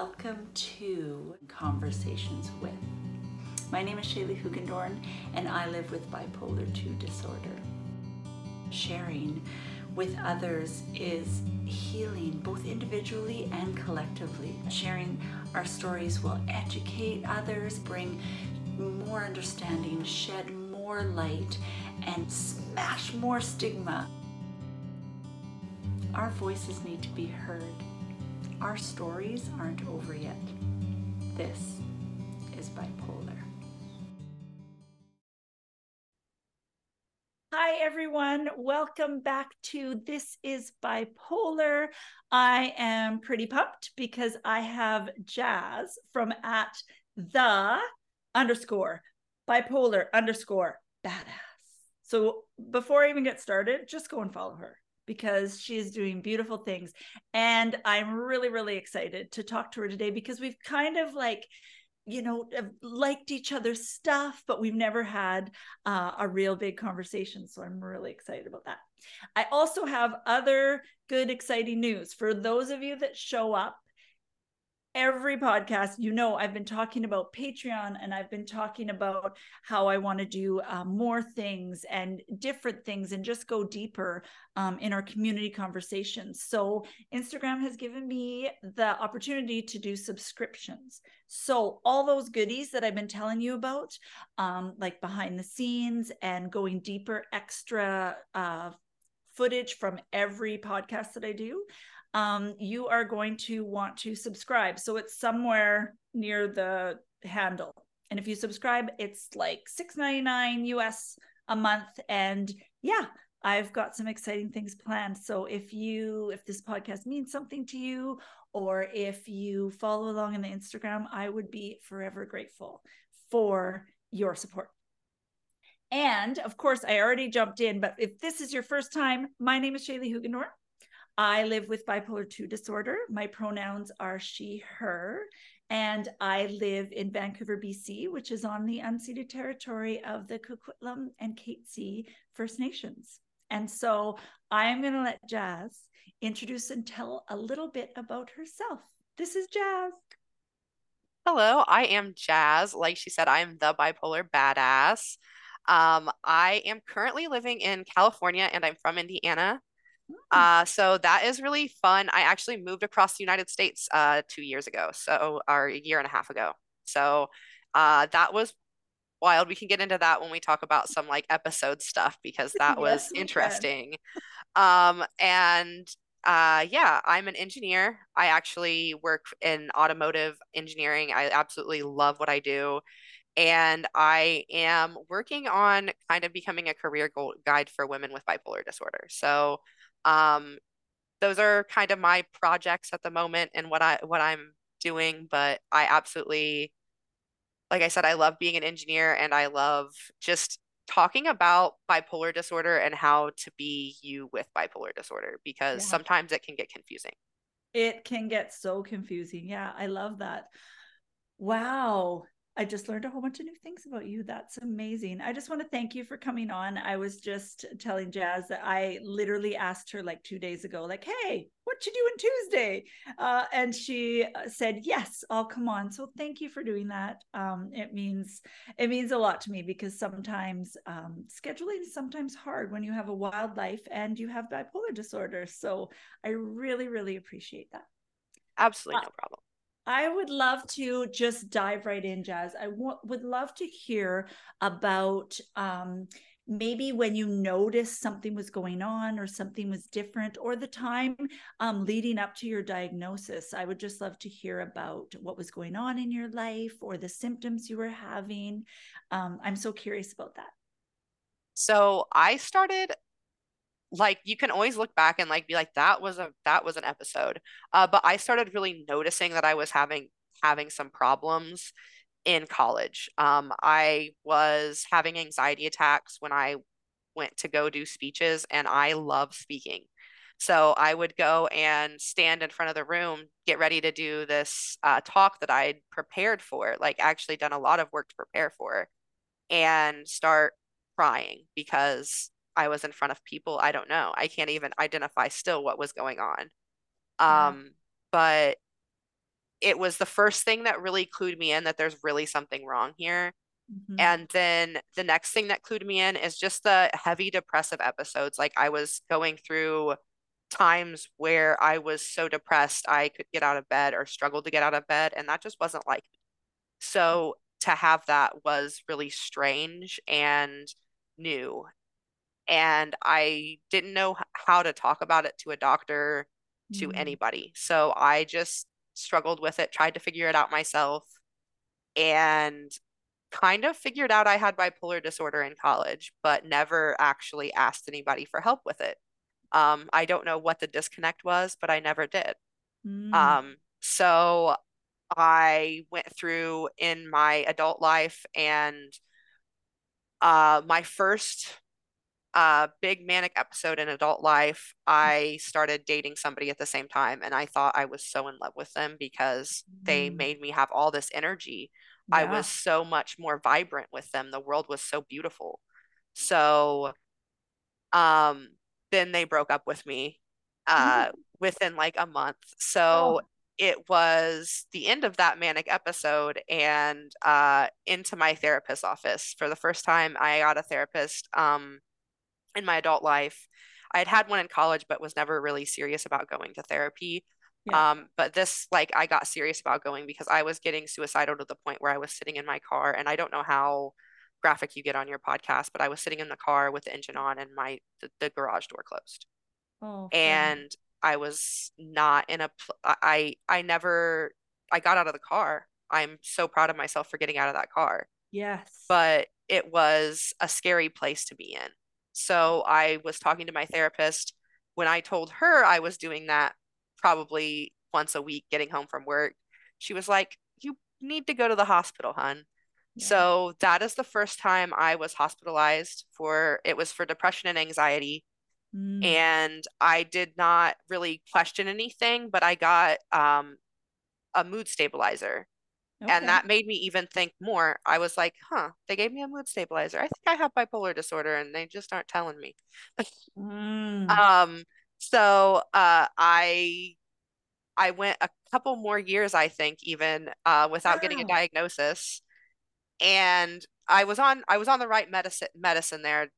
Welcome to Conversations with. My name is Shaley Hoogendoorn, and I live with bipolar 2 disorder. Sharing with others is healing, both individually and collectively. Sharing our stories will educate others, bring more understanding, shed more light, and smash more stigma. Our voices need to be heard. Our stories aren't over yet. This is bipolar. Hi, everyone. Welcome back to This is Bipolar. I am pretty pumped because I have Jas from at the underscore bipolar underscore badass. So before I even get started, just go and follow her because she is doing beautiful things. And I'm really, really excited to talk to her today because we've kind of like, you know, liked each other's stuff, but we've never had uh, a real big conversation. So I'm really excited about that. I also have other good, exciting news for those of you that show up every podcast, you know, I've been talking about Patreon and I've been talking about how I want to do uh, more things and different things and just go deeper um, in our community conversations. So, Instagram has given me the opportunity to do subscriptions. So, all those goodies that I've been telling you about, um, like behind the scenes and going deeper, extra uh, footage from every podcast that I do um, you are going to want to subscribe. So it's somewhere near the handle. And if you subscribe, it's like $6.99 US a month. And yeah, I've got some exciting things planned. So if you if this podcast means something to you or if you follow along in the Instagram, I would be forever grateful for your support. And of course, I already jumped in, but if this is your first time, my name is Shaley Hoogendoorn. I live with bipolar 2 disorder. My pronouns are she, her, and I live in Vancouver, BC, which is on the unceded territory of the Coquitlam and Katzie First Nations. And so I'm going to let Jas introduce and tell a little bit about herself. This is Jas. Hello, I am Jas. Like she said, I am the bipolar badass. Um, I am currently living in California and I'm from Indiana. Hmm. Uh, so that is really fun. I actually moved across the United States uh, two years ago, so or a year and a half ago. So uh, that was wild. We can get into that when we talk about some like episode stuff because that was interesting. Um, and uh, yeah, I'm an engineer. I actually work in automotive engineering. I absolutely love what I do. And I am working on kind of becoming a career goal- guide for women with bipolar disorder. So um, those are kind of my projects at the moment and what I what I'm doing, but I absolutely like I said, I love being an engineer and I love just talking about bipolar disorder and how to be you with bipolar disorder because yeah. sometimes it can get confusing. It can get so confusing. Yeah, I love that. Wow. I just learned a whole bunch of new things about you. That's amazing. I just want to thank you for coming on. I was just telling Jas that I literally asked her like two days ago, like, "Hey, what you doing Tuesday?" Uh, and she uh, said, "Yes, I'll come on." So thank you for doing that. Um, it means it means a lot to me because sometimes um, scheduling is sometimes hard when you have a wild life and you have bipolar disorder. So I really, really appreciate that. Absolutely, uh, no problem. I would love to just dive right in, Jas. I w- would love to hear about um, maybe when you noticed something was going on or something was different or the time um, leading up to your diagnosis. I would just love to hear about what was going on in your life or the symptoms you were having. Um, I'm so curious about that. So I started like you can always look back and like be like that was a that was an episode. Uh but i started really noticing that i was having having some problems in college. Um i was having anxiety attacks when i went to go do speeches and i love speaking. So i would go and stand in front of the room get ready to do this uh, talk that i'd prepared for like actually done a lot of work to prepare for and start crying because I was in front of people. I don't know. I can't even identify still what was going on. Um, but it was the first thing that really clued me in that there's really something wrong here. Mm-hmm. And then the next thing that clued me in is just the heavy depressive episodes. Like I was going through times where I was so depressed I could get out of bed or struggled to get out of bed, and that just wasn't like me. So to have that was really strange and new. And I didn't know how to talk about it to a doctor, to mm. anybody. So I just struggled with it, tried to figure it out myself, and kind of figured out I had bipolar disorder in college, but never actually asked anybody for help with it. Um, I don't know what the disconnect was, but I never did. Mm. Um, so I went through in my adult life and uh, my first uh, big manic episode in adult life, I started dating somebody at the same time, and I thought I was so in love with them because mm. they made me have all this energy. Yeah. I was so much more vibrant with them. The world was so beautiful. So, um, then they broke up with me uh, mm. within like a month. So oh. it was the end of that manic episode and uh, into my therapist's office. For the first time, I got a therapist um, in my adult life. I had had one in college, but was never really serious about going to therapy. Yeah. Um, but this, like, I got serious about going because I was getting suicidal to the point where I was sitting in my car, and I don't know how graphic you get on your podcast, but I was sitting in the car with the engine on and my the, the garage door closed. Oh, and I was not in a I I never I got out of the car. I'm so proud of myself for getting out of that car. Yes. But it was a scary place to be in. So I was talking to my therapist when I told her I was doing that probably once a week getting home from work. She was like, "You need to go to the hospital, hun." So that is the first time I was hospitalized for it was for depression and anxiety. Mm. And I did not really question anything, but I got um, a mood stabilizer. Okay. And that made me even think more. I was like, huh, they gave me a mood stabilizer. I think I have bipolar disorder and they just aren't telling me. mm. Um, so uh, I I went a couple more years, I think, even uh, without wow. getting a diagnosis and I was on I was on the right medicine medicine there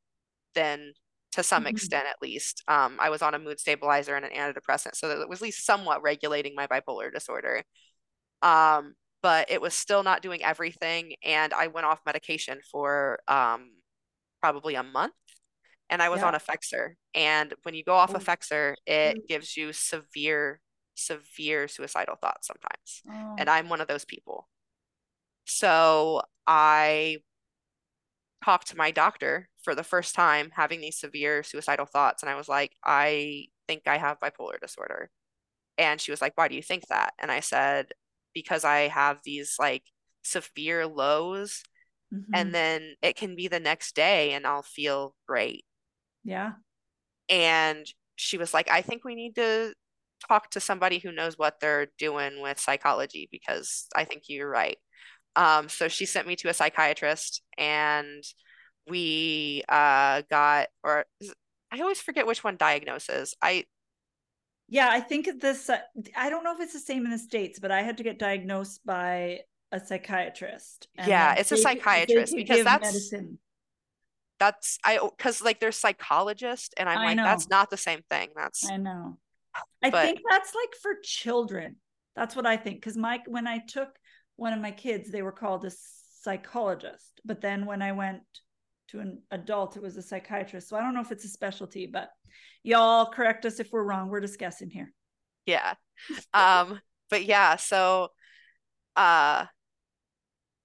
then to some mm-hmm. extent at least. Um, I was on a mood stabilizer and an antidepressant, so that it was at least somewhat regulating my bipolar disorder. Um, but it was still not doing everything, and I went off medication for um, probably a month, and I was yeah. on Effexor. And when you go off oh. Effexor, it mm. gives you severe, severe suicidal thoughts sometimes, oh. and I'm one of those people. So I talked to my doctor for the first time having these severe suicidal thoughts. And I was like, I think I have bipolar disorder. And she was like, Why do you think that? And I said, Because I have these like severe lows. Mm-hmm. And then it can be the next day and I'll feel great. Yeah. And she was like, I think we need to talk to somebody who knows what they're doing with psychology because I think you're right. Um, so she sent me to a psychiatrist and we uh, got, or I always forget which one diagnoses. I, yeah, I think this, uh, I don't know if it's the same in the States, but I had to get diagnosed by a psychiatrist. yeah, it's they, a psychiatrist because that's, medicine. that's, I, cause like there's psychologist and I'm I like, know. that's not the same thing. That's, I know. I but, think that's like for children. That's what I think. Cause Mike, when I took one of my kids, they were called a psychologist. But then when I went to an adult, it was a psychiatrist. So I don't know if it's a specialty, but y'all correct us if we're wrong. We're discussing here. Yeah. um, but yeah, so uh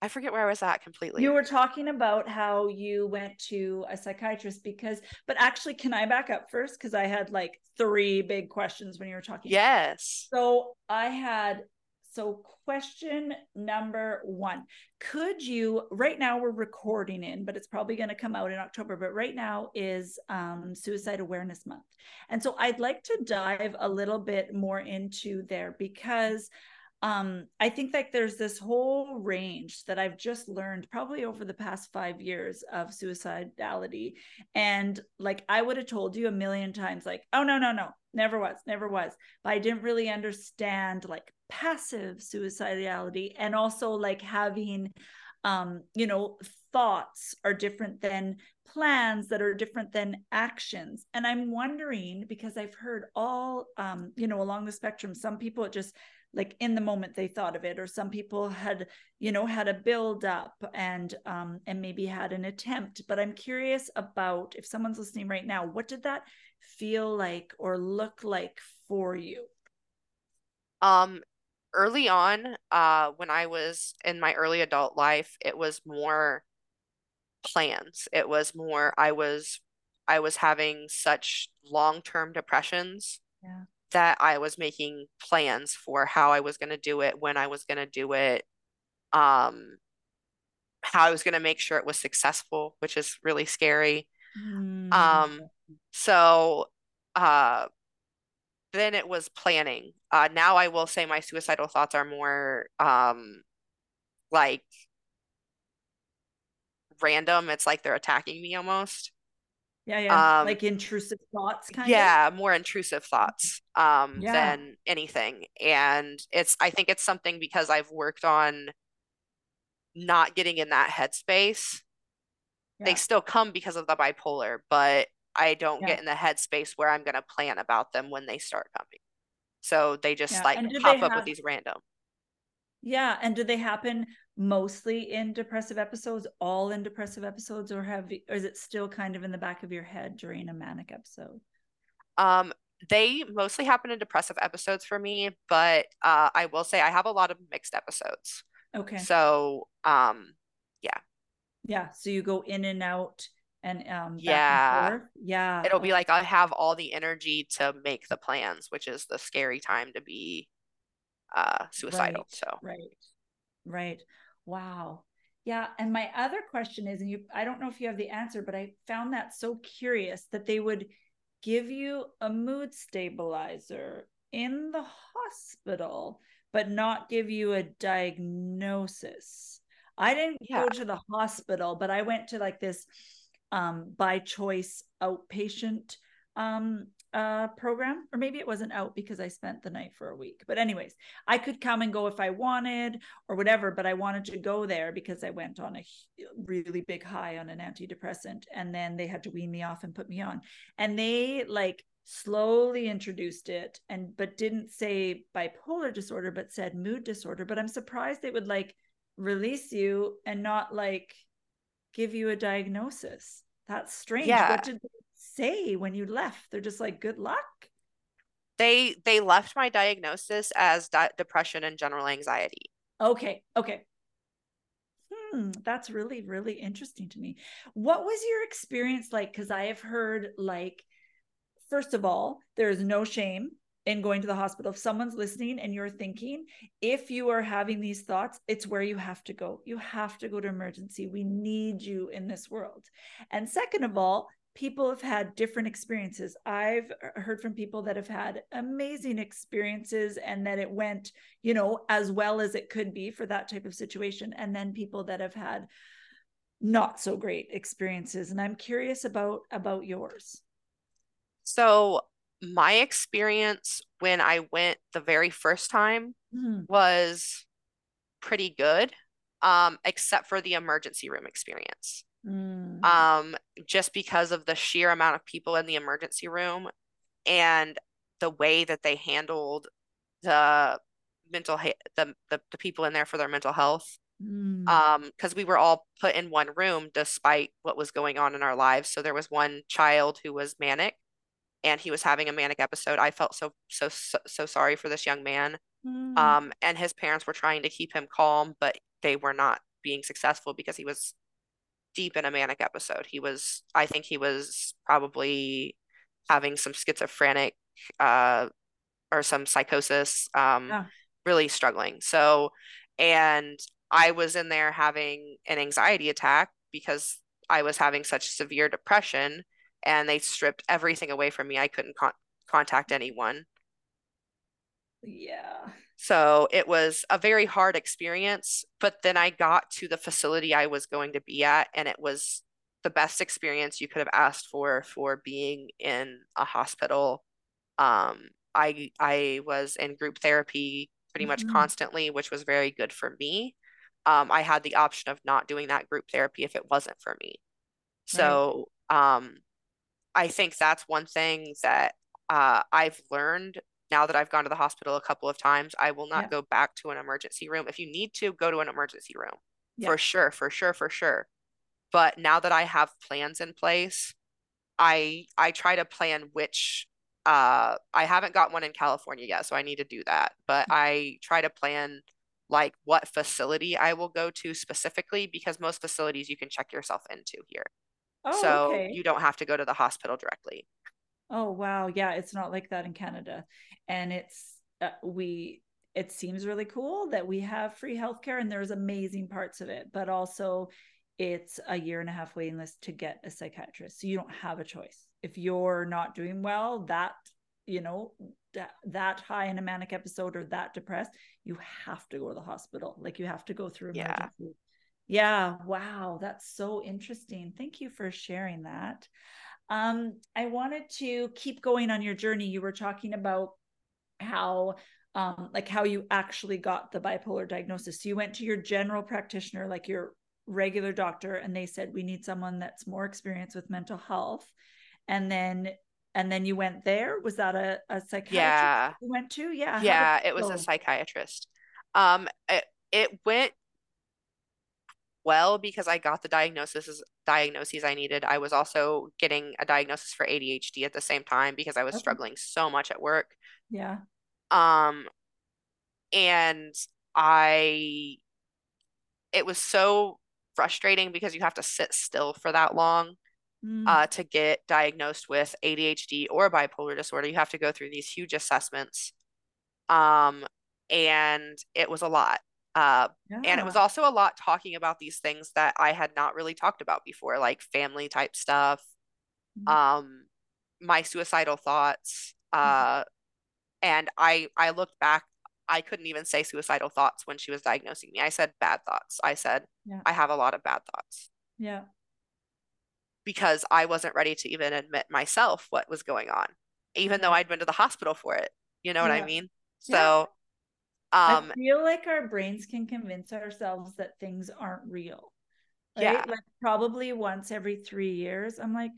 I forget where I was at completely. You were talking about how you went to a psychiatrist because, but actually, can I back up first? Because I had like three big questions when you were talking. Yes. So I had so, question number one Could you, right now we're recording in, but it's probably going to come out in October, but right now is um, Suicide Awareness Month. And so I'd like to dive a little bit more into there because um i think like there's this whole range that i've just learned probably over the past five years of suicidality and like i would have told you a million times like oh no no no never was never was but i didn't really understand like passive suicidality and also like having um you know thoughts are different than plans that are different than actions. And i'm wondering because i've heard all um you know along the spectrum some people just like in the moment they thought of it or some people had you know had a build up and um and maybe had an attempt. But i'm curious about if someone's listening right now what did that feel like or look like for you? Um early on uh when i was in my early adult life it was more plans it was more i was i was having such long-term depressions yeah that I was making plans for how I was going to do it, when I was going to do it, um, how I was going to make sure it was successful, which is really scary. Mm. Um, so uh, then it was planning. Uh, now I will say my suicidal thoughts are more um, like random. It's like they're attacking me almost. Yeah, yeah. Um, like intrusive thoughts kind yeah, of. Yeah, more intrusive thoughts um yeah. than anything. And it's I think it's something because I've worked on not getting in that headspace. Yeah. They still come because of the bipolar, but I don't get in the headspace where I'm going to plan about them when they start coming. So they just like pop up have... with these random. Yeah, and do they happen mostly in depressive episodes, all in depressive episodes, or have or is it still kind of in the back of your head during a manic episode? Um, they mostly happen in depressive episodes for me, but uh, I will say I have a lot of mixed episodes. Okay. So, um, yeah. Yeah. So you go in and out and um yeah and yeah it'll be like i have all the energy to make the plans which is the scary time to be uh suicidal right, so right right Wow. Yeah. And my other question is, and you, I don't know if you have the answer, but I found that so curious that they would give you a mood stabilizer in the hospital, but not give you a diagnosis. I didn't yeah. go to the hospital, but I went to like this um, by choice outpatient um, uh, program, or maybe it wasn't out because I spent the night for a week. But, anyways, I could come and go if I wanted or whatever, but I wanted to go there because I went on a really big high on an antidepressant. And then they had to wean me off and put me on. And they like slowly introduced it and, but didn't say bipolar disorder, but said mood disorder. But I'm surprised they would like release you and not like give you a diagnosis. That's strange. Yeah. What did they say when you left? They're just like, good luck. They they left my diagnosis as di- depression and general anxiety. Okay. Okay. Hmm, that's really really interesting to me. What was your experience like? Because I have heard like, first of all, there is no shame in going to the hospital. If someone's listening and you're thinking, if you are having these thoughts, it's where you have to go. You have to go to emergency. We need you in this world. And second of all, people have had different experiences. I've heard from people that have had amazing experiences and that it went, you know, as well as it could be for that type of situation. And then people that have had not so great experiences. And I'm curious about about yours. So my experience when I went the very first time mm-hmm. was pretty good, um, except for the emergency room experience. Mm. Um, just because of the sheer amount of people in the emergency room and the way that they handled the mental ha- the, the the people in there for their mental health. Mm. Um, because we were all put in one room despite what was going on in our lives. So there was one child who was manic and he was having a manic episode. I felt so so so, so sorry for this young man. Mm. Um, and his parents were trying to keep him calm, but they were not being successful because he was deep in a manic episode. He was, I think he was probably having some schizophrenic uh, or some psychosis, um, yeah. really struggling. So, and I was in there having an anxiety attack because I was having such severe depression and they stripped everything away from me. I couldn't con- contact anyone. Yeah. So it was a very hard experience. But then I got to the facility I was going to be at, and it was the best experience you could have asked for for being in a hospital. Um, I I was in group therapy pretty much Mhm. constantly, which was very good for me. Um, I had the option of not doing that group therapy if it wasn't for me. Right. So um, I think that's one thing that uh, I've learned now that I've gone to the hospital a couple of times. I will not Yeah. go back to an emergency room. If you need to, go to an emergency room Yeah. for sure, for sure, for sure. But now that I have plans in place, I I try to plan which uh I haven't got one in California yet, so I need to do that. But I try to plan like what facility I will go to specifically because most facilities you can check yourself into here. Oh, So okay. you don't have to go to the hospital directly. Oh, wow. Yeah, it's not like that in Canada. And it's uh, we it seems really cool that we have free healthcare and there's amazing parts of it, but also it's a year and a half waiting list to get a psychiatrist. So you don't have a choice. If you're not doing well, that, you know, that, that high in a manic episode or that depressed, you have to go to the hospital. Like you have to go through emergency. Yeah, wow, that's so interesting. Thank you for sharing that. Um, I wanted to keep going on your journey. You were talking about how um like how you actually got the bipolar diagnosis. So you went to your general practitioner, like your regular doctor, and they said we need someone that's more experienced with mental health. And then and then you went there. Was that a, a psychiatrist Yeah. you went to? Yeah. Yeah, it was a psychiatrist. Um, it, it went well because I got the diagnosis diagnoses I needed. I was also getting a diagnosis for ADHD at the same time because I was Okay. struggling so much at work. Yeah. Um, and I it was so frustrating because you have to sit still for that long Mm, uh, to get diagnosed with ADHD or bipolar disorder. You have to go through these huge assessments. Um, and it was a lot. Uh, and it was also a lot talking about these things that I had not really talked about before, like family type stuff, Mm, um, my suicidal thoughts. Uh, and I I looked back, I couldn't even say suicidal thoughts when she was diagnosing me. I said bad thoughts. I said Yeah. I have a lot of bad thoughts Yeah. because I wasn't ready to even admit myself what was going on, even though I'd been to the hospital for it. You know what I Yeah. mean? Yeah. So, I um, feel like our brains can convince ourselves that things aren't real, yeah. Like probably once every three years, I'm like,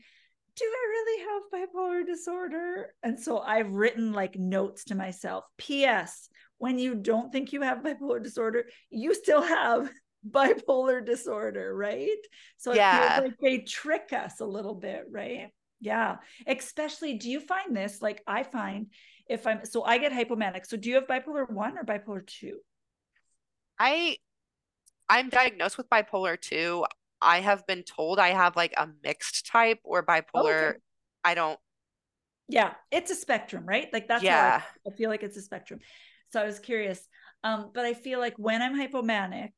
do I really have bipolar disorder? And so I've written like notes to myself. P.S. When you don't think you have bipolar disorder, you still have bipolar disorder, right? So it feels yeah, like they trick us a little bit, right? Yeah. Especially, do you find this? Like I find if I'm so I get hypomanic. So do you have bipolar one or bipolar two? I I'm diagnosed with bipolar 2. I have been told I have like a mixed type or Oh, bipolar. okay. I don't, Yeah, it's a spectrum, right? Like that's how I, yeah, I feel like it's a spectrum. So I was curious. Um, but I feel like when I'm hypomanic,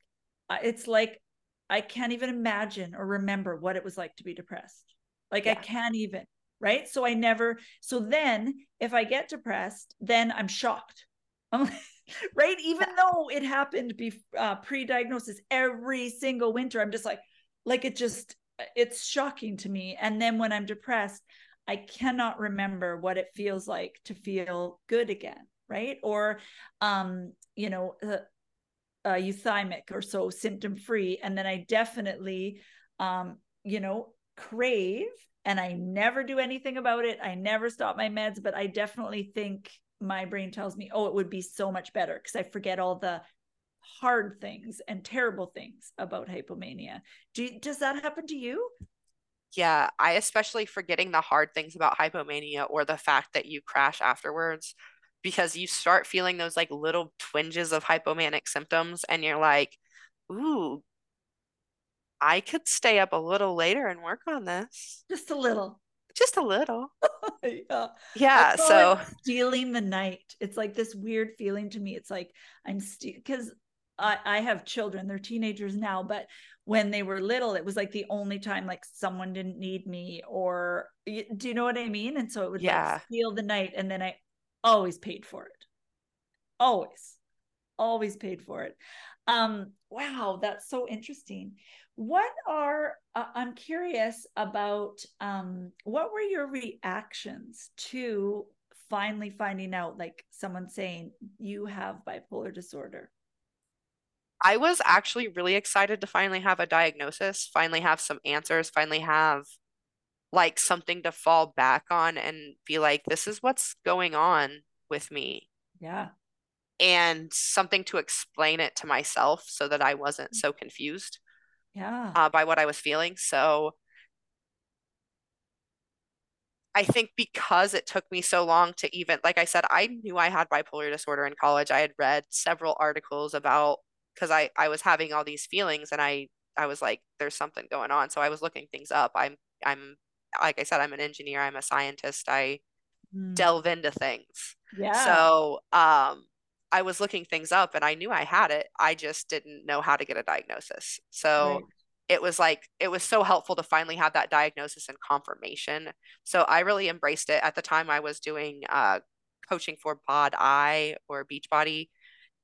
it's like I can't even imagine or remember what it was like to be depressed. Like I can't even, right? So I never, so then if I get depressed, then I'm shocked. I'm like, right? Even though it happened be uh, pre-diagnosis every single winter, I'm just like, like it just, it's shocking to me. And then when I'm depressed, I cannot remember what it feels like to feel good again, right? Or, um, you know, uh, uh, euthymic or so symptom free. And then I definitely, um, you know, crave and I never do anything about it. I never stop my meds, but I definitely think my brain tells me, oh, it would be so much better because I forget all the hard things and terrible things about hypomania. Do does that happen to you? yeah. I especially forgetting the hard things about hypomania or the fact that you crash afterwards because you start feeling those like little twinges of hypomanic symptoms and you're like, ooh, I could stay up a little later and work on this. Just a little. Just a little. yeah. Yeah, so stealing the night. It's like this weird feeling to me. It's like I'm still because I, I have children, they're teenagers now, but when they were little, it was like the only time like someone didn't need me or do you know what I mean? And so it would like yeah. steal the night and then I always paid for it. Always. always paid for it. Um, wow, that's so interesting. What are uh, I'm curious about um what were your reactions to finally finding out like someone saying you have bipolar disorder? I was actually really excited to finally have a diagnosis, finally have some answers, finally have like something to fall back on and be like, this is what's going on with me. Yeah. And something to explain it to myself so that I wasn't so confused. Yeah. Uh, by what I was feeling. So I think because it took me so long to even, like I said, I knew I had bipolar disorder in college. I had read several articles about because I I was having all these feelings and I I was like, there's something going on. So I was looking things up. I'm I'm like I said, I'm an engineer. I'm a scientist. I mm. delve into things. Yeah. So um I was looking things up and I knew I had it. I just didn't know how to get a diagnosis. So right. it was like it was so helpful to finally have that diagnosis and confirmation. So I really embraced it. At the time I was doing uh coaching for Bod Eye or Beachbody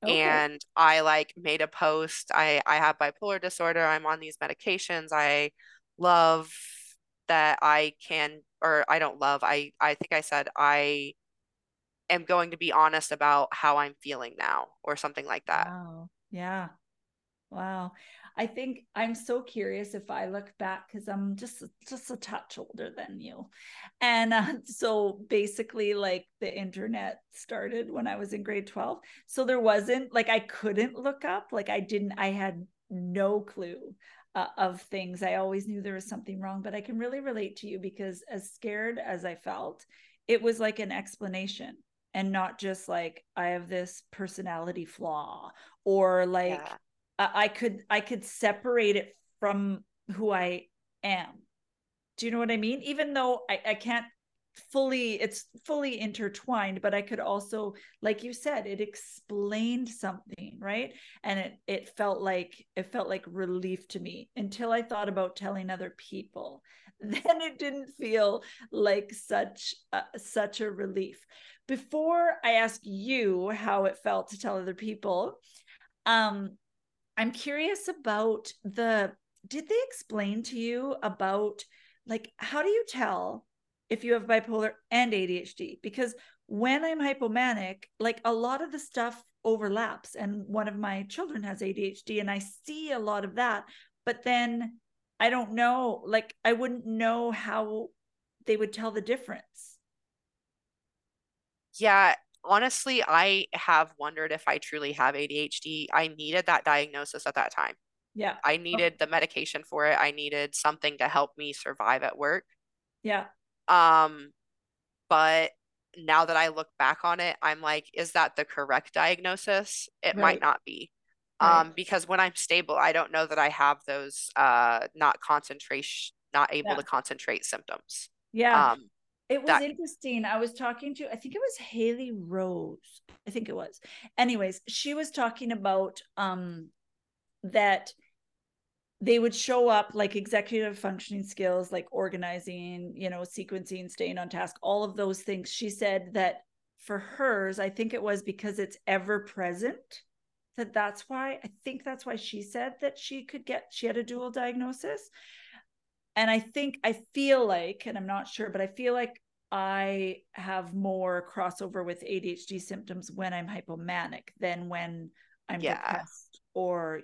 Okay. And I like made a post. I I have bipolar disorder. I'm on these medications. I love that I can or I don't love. I I think I said I am going to be honest about how I'm feeling now or something like that. Wow. Yeah. Wow. I think I'm so curious if I look back because I'm just just a touch older than you, and uh, so basically, like the internet started when I was in grade twelve. So there wasn't like I couldn't look up. Like I didn't. I had no clue uh, of things. I always knew there was something wrong, but I can really relate to you because as scared as I felt, it was like an explanation and not just like I have this personality flaw or like. Yeah I could I could separate it from who I am. Do you know what I mean? Even though I, I can't fully it's fully intertwined but i could also like you said it explained something right? And it it felt like it felt like relief to me until i thought about telling other people. Then it didn't feel like such uh, such a relief. Before i ask you how it felt to tell other people um I'm curious about the did they explain to you about like how do you tell if you have bipolar and ADHD? Because when I'm hypomanic, like a lot of the stuff overlaps and one of my children has ADHD and I see a lot of that, but then I don't know, like I wouldn't know how they would tell the difference. Yeah, honestly, I have wondered if I truly have ADHD. I needed that diagnosis at that time. Yeah. I oh. needed the medication for it. I needed something to help me survive at work. Yeah. Um, but now that I look back on it, I'm like, is that the correct diagnosis? It right. might not be. Right. Um, because when I'm stable, I don't know that I have those uh not concentration, not able yeah. to concentrate symptoms. Yeah. Um, it was that... interesting. I was talking to, I think it was Haley Rose. I think it was. Anyways, she was talking about um that they would show up like executive functioning skills, like organizing, you know, sequencing, staying on task, all of those things. She said that for hers, I think it was because it's ever present that that's why I think that's why she said that she could get she had a dual diagnosis and I think I feel like, and I'm not sure, but I feel like I have more crossover with ADHD symptoms when I'm hypomanic than when I'm yeah. depressed or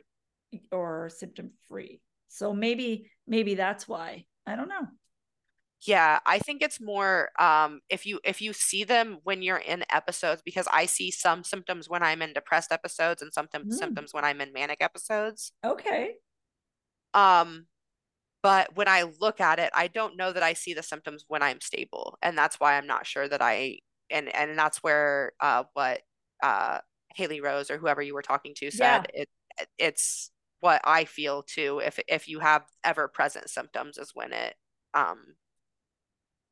or symptom free. So maybe maybe that's why. I don't know. Yeah, I think it's more um, if you if you see them when you're in episodes because I see some symptoms when I'm in depressed episodes and some mm. symptoms when I'm in manic episodes. Okay. Um but when I look at it, I don't know that I see the symptoms when I'm stable. And that's why I'm not sure that I and and that's where uh what uh Haley Rose or whoever you were talking to said yeah. it it's what I feel too. If if you have ever present symptoms is when it um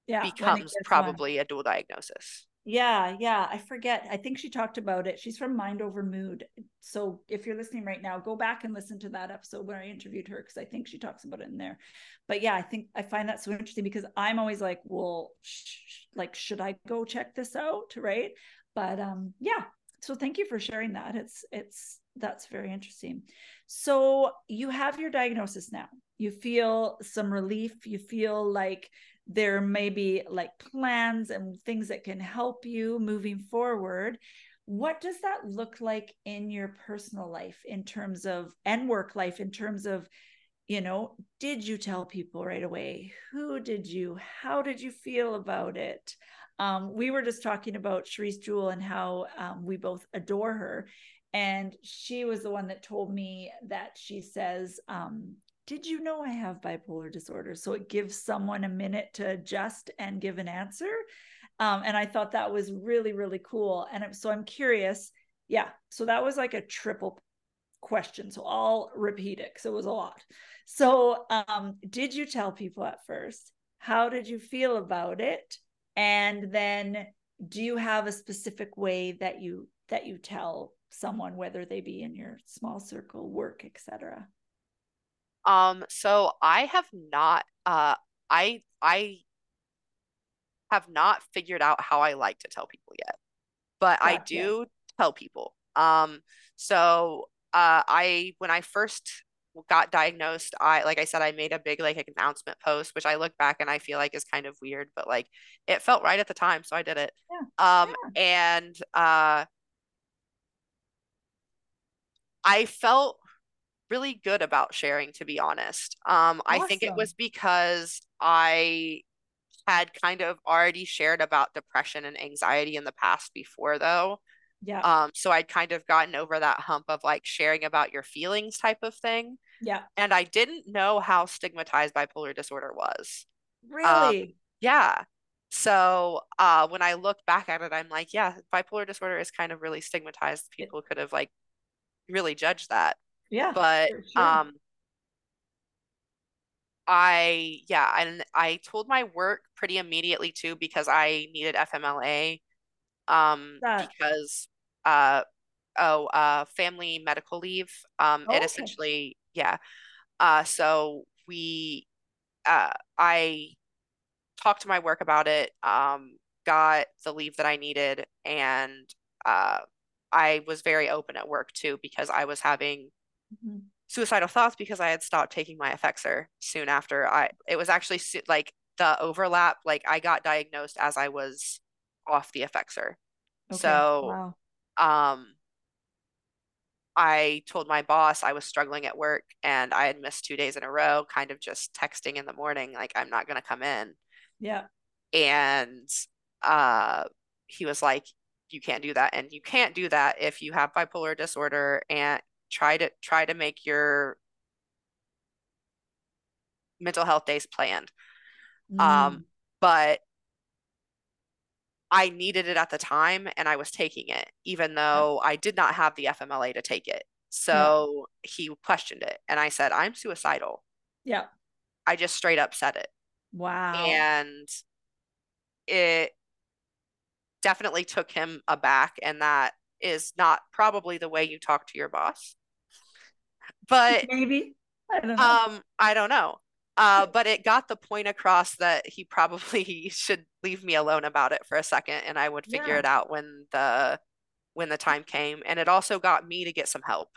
yeah, becomes probably a dual diagnosis. Yeah, yeah. I forget. I think she talked about it. She's from Mind Over Mood. So if you're listening right now, go back and listen to that episode where I interviewed her because I think she talks about it in there. But yeah, I think I find that so interesting because I'm always like, well, sh- like, should I go check this out? Right. But um, yeah. so thank you for sharing that it's it's that's very interesting. So you have your diagnosis now. You feel some relief. You feel like there may be like plans and things that can help you moving forward. What does that look like in your personal life in terms of and work life in terms of you know did you tell people right away? Who did you? How did you feel about it? Um, we were just talking about Cherise Jewell and how um, we both adore her. And she was the one that told me that she says, um, Did you know I have bipolar disorder? So it gives someone a minute to adjust and give an answer. Um, and I thought that was really, really cool. And so I'm curious. Yeah. So that was like a triple question. So I'll repeat it because it was a lot. So, um, did you tell people at first? How did you feel about it? and then do you have a specific way that you that you tell someone whether they be in your small circle work etc um so i have not uh i i have not figured out how i like to tell people yet but gotcha. i do tell people um so uh i when i first got diagnosed, I like I said, I made a big like announcement post, which I look back and I feel like is kind of weird, but like it felt right at the time, so I did it. Yeah. Um yeah. and uh I felt really good about sharing, to be honest. Um, awesome. I think it was because I had kind of already shared about depression and anxiety in the past before, though. Yeah. Um, so I'd kind of gotten over that hump of like sharing about your feelings type of thing. Yeah. And I didn't know how stigmatized bipolar disorder was. Really? Um, yeah. So uh, when I look back at it, I'm like, yeah, bipolar disorder is kind of really stigmatized. People could have like really judge that. Yeah. But sure. um I yeah, and I told my work pretty immediately too because I needed FMLA um that. because uh oh uh family medical leave um oh, it essentially yeah uh so we uh i talked to my work about it um got the leave that i needed and uh i was very open at work too because i was having mm-hmm. suicidal thoughts because i had stopped taking my effexor soon after i it was actually like the overlap like i got diagnosed as i was off the effexor okay. so wow um, I told my boss I was struggling at work and I had missed two days in a row, kind of just texting in the morning, like, I'm not going to come in. Yeah. And uh, he was like, you can't do that. And you can't do that if you have bipolar disorder and try to try to make your mental health days planned. Um, mm. Um, but I needed it at the time and I was taking it, even though I did not have the FMLA to take it. So yeah. he questioned it. And I said, I'm suicidal. Yeah. I just straight up said it. Wow. And it definitely took him aback. And that is not probably the way you talk to your boss. But maybe. I don't know. Um, I don't know. Uh, but it got the point across that he probably should leave me alone about it for a second and I would figure yeah. it out when the when the time came. And it also got me to get some help.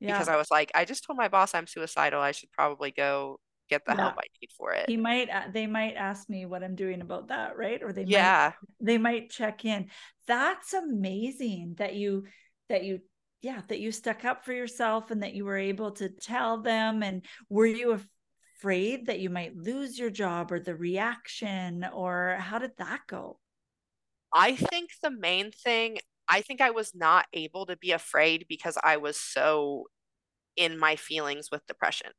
Yeah. Because I was like, I just told my boss I'm suicidal. I should probably go get the yeah. help I need for it. He might they might ask me what I'm doing about that, right? Or they yeah. might they might check in. That's amazing that you that you yeah, that you stuck up for yourself and that you were able to tell them and were you afraid that you might lose your job or the reaction or how did that go? I think the main thing, I think I was not able to be afraid because I was so in my feelings with depression.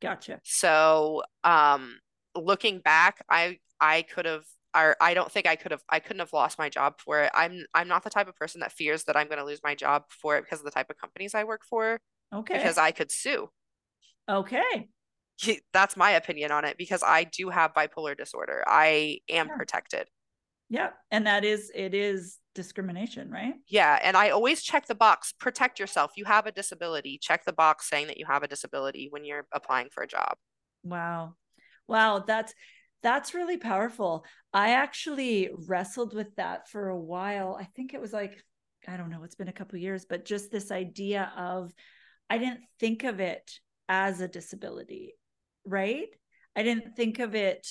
Gotcha. So, um looking back, I I could have or I don't think I could have I couldn't have lost my job for it. I'm I'm not the type of person that fears that I'm going to lose my job for it because of the type of companies I work for. Okay. Because I could sue. Okay that's my opinion on it because I do have bipolar disorder. I am yeah. protected. Yeah. And that is, it is discrimination, right? Yeah. And I always check the box protect yourself. You have a disability. Check the box saying that you have a disability when you're applying for a job. Wow. Wow. That's, that's really powerful. I actually wrestled with that for a while. I think it was like I don't know, it's been a couple years, but just this idea of I didn't think of it as a disability, right? I didn't think of it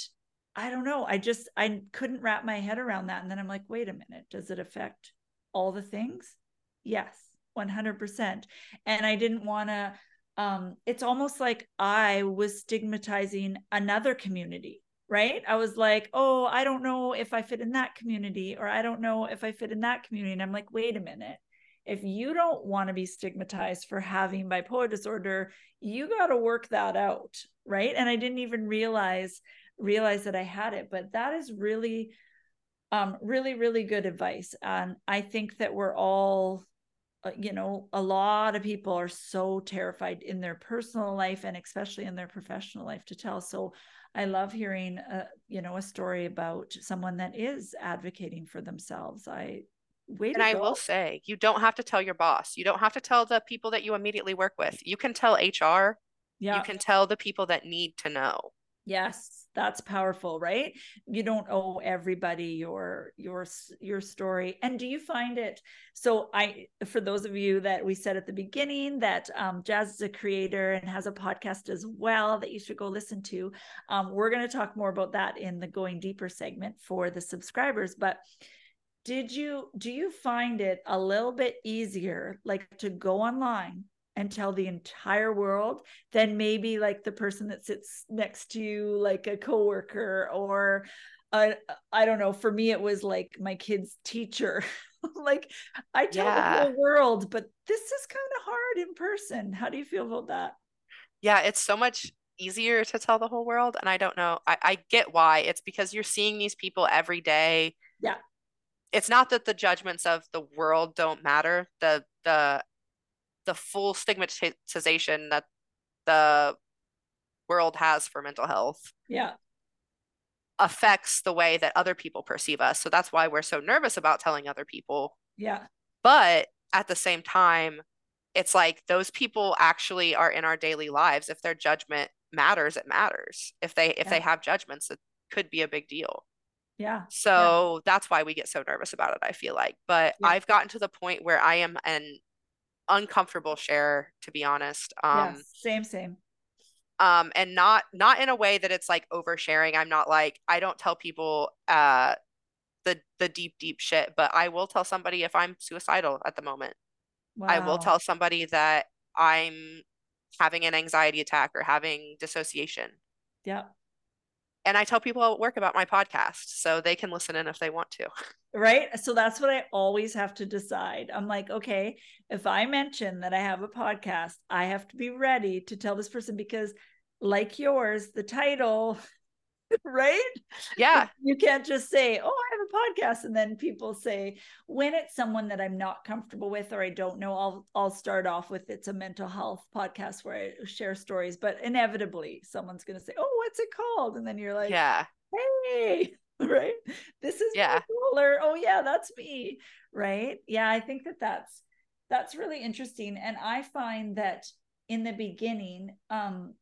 I don't know. I just I couldn't wrap my head around that and then I'm like, wait a minute, does it affect all the things? Yes, 100%. And I didn't want to um it's almost like I was stigmatizing another community right? I was like, oh, I don't know if I fit in that community, or I don't know if I fit in that community. And I'm like, wait a minute. If you don't want to be stigmatized for having bipolar disorder, you got to work that out, right? And I didn't even realize realize that I had it, but that is really um really really good advice. And I think that we're all uh, you know, a lot of people are so terrified in their personal life and especially in their professional life to tell. So I love hearing, a, uh, you know, a story about someone that is advocating for themselves. I wait. And I go. will say, you don't have to tell your boss. You don't have to tell the people that you immediately work with. You can tell HR. Yeah. You can tell the people that need to know. Yes that's powerful right? You don't owe everybody your your your story. And do you find it so i for those of you that we said at the beginning that um, Jas is a creator and has a podcast as well that you should go listen to um, we're going to talk more about that in the going deeper segment for the subscribers but did you do you find it a little bit easier like to go online and tell the entire world than maybe like the person that sits next to you like a coworker or I I don't know for me it was like my kid's teacher. Like I tell yeah. the whole world but this is kind of hard in person. How do you feel about that? Yeah it's so much easier to tell the whole world and I don't know I, I get why. It's because you're seeing these people every day. Yeah. It's not that the judgments of the world don't matter. The the the full stigmatization that the world has for mental health yeah. affects the way that other people perceive us. So that's why we're so nervous about telling other people. Yeah. But at the same time it's like those people actually are in our daily lives. If their judgment matters it matters. If they if yeah. they have judgments it could be a big deal. Yeah. So yeah. that's why we get so nervous about it i feel like. But yeah. i've gotten to the point where i am an uncomfortable share to be honest. Um same same. um and not not in a way that it's like oversharing. I'm not like i don't tell people uh the the deep deep shit but i will tell somebody if i'm suicidal at the moment. Wow. i will tell somebody that i'm having an anxiety attack or having dissociation. Yeah and I tell people at work about my podcast so they can listen in if they want to. Right. So that's what I always have to decide. I'm like, okay, if I mention that I have a podcast, I have to be ready to tell this person because, like yours, the title right? Yeah. You can't just say, "Oh, I have a podcast," and then people say, when it's someone that I'm not comfortable with or I don't know, I'll I'll start off with it's a mental health podcast where I share stories, but inevitably someone's going to say, "Oh, what's it called?" And then you're like, "Yeah, hey." Right. This is yeah. Oh yeah, that's me. Right. Yeah. I think that that's, that's really interesting. And I find that in the beginning, um,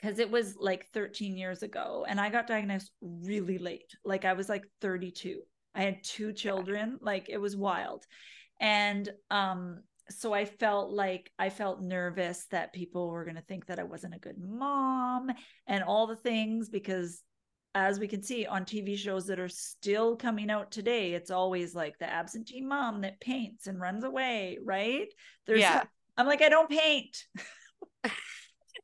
because it was like 13 years ago and I got diagnosed really late. Like I was like 32. I had two children, like it was wild. And um so I felt like I felt nervous that people were going to think that I wasn't a good mom and all the things because as we can see on TV shows that are still coming out today, it's always like the absentee mom that paints and runs away, right? There's yeah. I'm like I don't paint.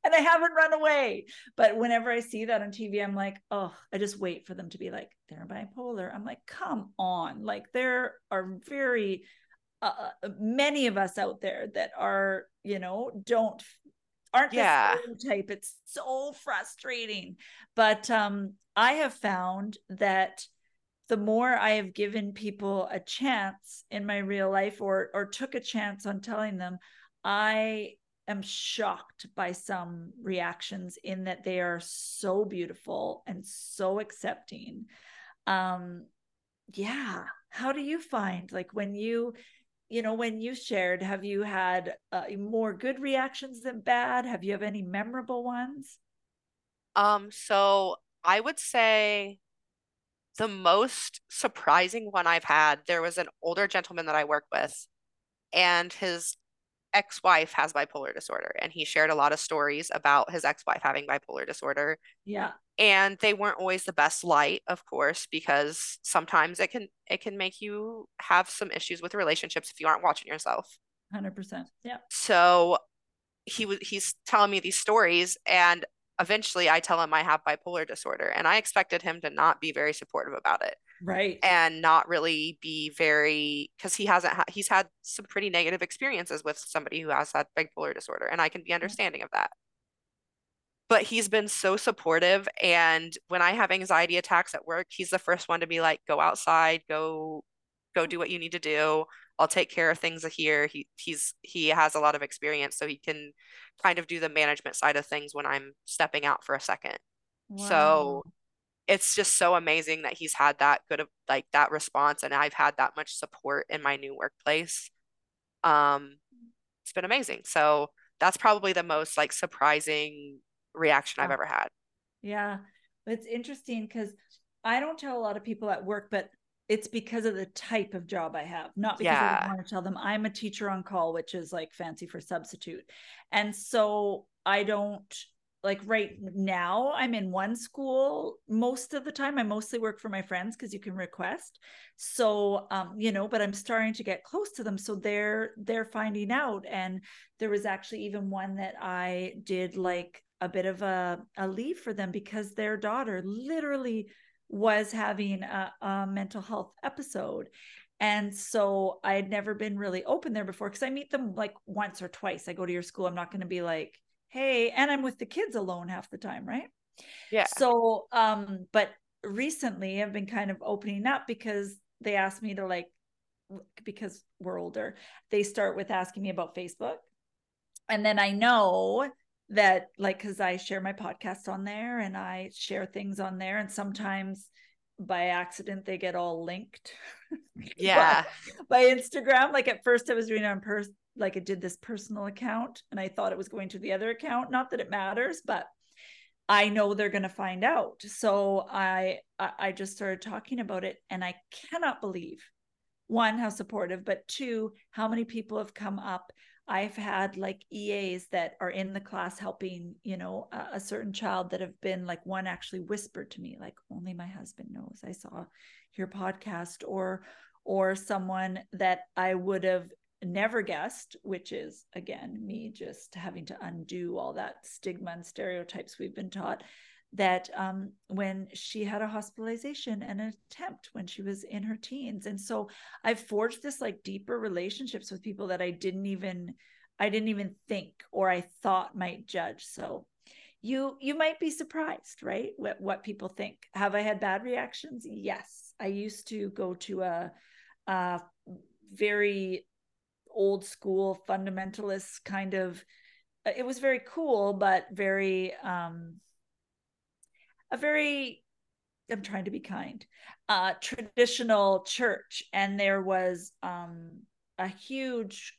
and I haven't run away. But whenever I see that on TV, I'm like, oh, I just wait for them to be like, they're bipolar. I'm like, come on. Like, there are very uh, uh many of us out there that are, you know, don't aren't yeah. the type. It's so frustrating. But um, I have found that the more I have given people a chance in my real life or or took a chance on telling them, I am shocked by some reactions in that they are so beautiful and so accepting. Um, yeah. How do you find like when you, you know, when you shared, have you had uh, more good reactions than bad? Have you have any memorable ones? Um, so I would say the most surprising one I've had, there was an older gentleman that I work with and his ex-wife has bipolar disorder and he shared a lot of stories about his ex-wife having bipolar disorder Yeah. and they weren't always the best light of course because sometimes it can it can make you have some issues with relationships if you aren't watching yourself 100%. Yeah. so he was he's telling me these stories and eventually I tell him I have bipolar disorder and I expected him to not be very supportive about it Right. and not really be very because he hasn't ha- he's had some pretty negative experiences with somebody who has that bipolar disorder and I can be understanding of that. But he's been so supportive and when I have anxiety attacks at work he's the first one to be like go outside go go do what you need to do. I'll take care of things here. He he's he has a lot of experience so he can kind of do the management side of things when I'm stepping out for a second. Wow. so it's just so amazing that he's had that good of like that response and I've had that much support in my new workplace. Um it's been amazing. So that's probably the most like surprising reaction I've ever had. Yeah. It's interesting because I don't tell a lot of people at work, but it's because of the type of job I have, not because I Yeah. don't want to tell them I'm a teacher on call, which is like fancy for substitute. And so I don't like right now I'm in one school most of the time. I mostly work for my friends because you can request. So um, you know, but I'm starting to get close to them. So they're they're finding out. And there was actually even one that I did like a bit of a, a leave for them because their daughter literally was having a, a mental health episode. And so I had never been really open there before because I meet them like once or twice. I go to your school. I'm not going to be like, hey, and I'm with the kids alone half the time, right? Yeah. So, um, but recently I've been kind of opening up because they asked me to like, because we're older, they start with asking me about Facebook. And then I know that, like, because I share my podcast on there and I share things on there, and sometimes by accident they get all linked. Yeah. by, by Instagram. Like at first I was doing it on pers like it did this personal account and I thought it was going to the other account. Not that it matters, but I know they're going to find out. So I I just started talking about it and I cannot believe one how supportive, but two how many people have come up. I've had like EAs that are in the class helping, you know, a, a certain child that have been like one actually whispered to me like only my husband knows. I saw your podcast or or someone that I would have never guessed, which is again me just having to undo all that stigma and stereotypes we've been taught. That um, when she had a hospitalization and an attempt when she was in her teens, and so I've forged this like deeper relationships with people that I didn't even I didn't even think or I thought might judge. So you you might be surprised, right? What what people think. Have I had bad reactions? Yes. I used to go to a, a very old school fundamentalist kind of it was very cool but very um a very i'm trying to be kind uh traditional church. And there was um a huge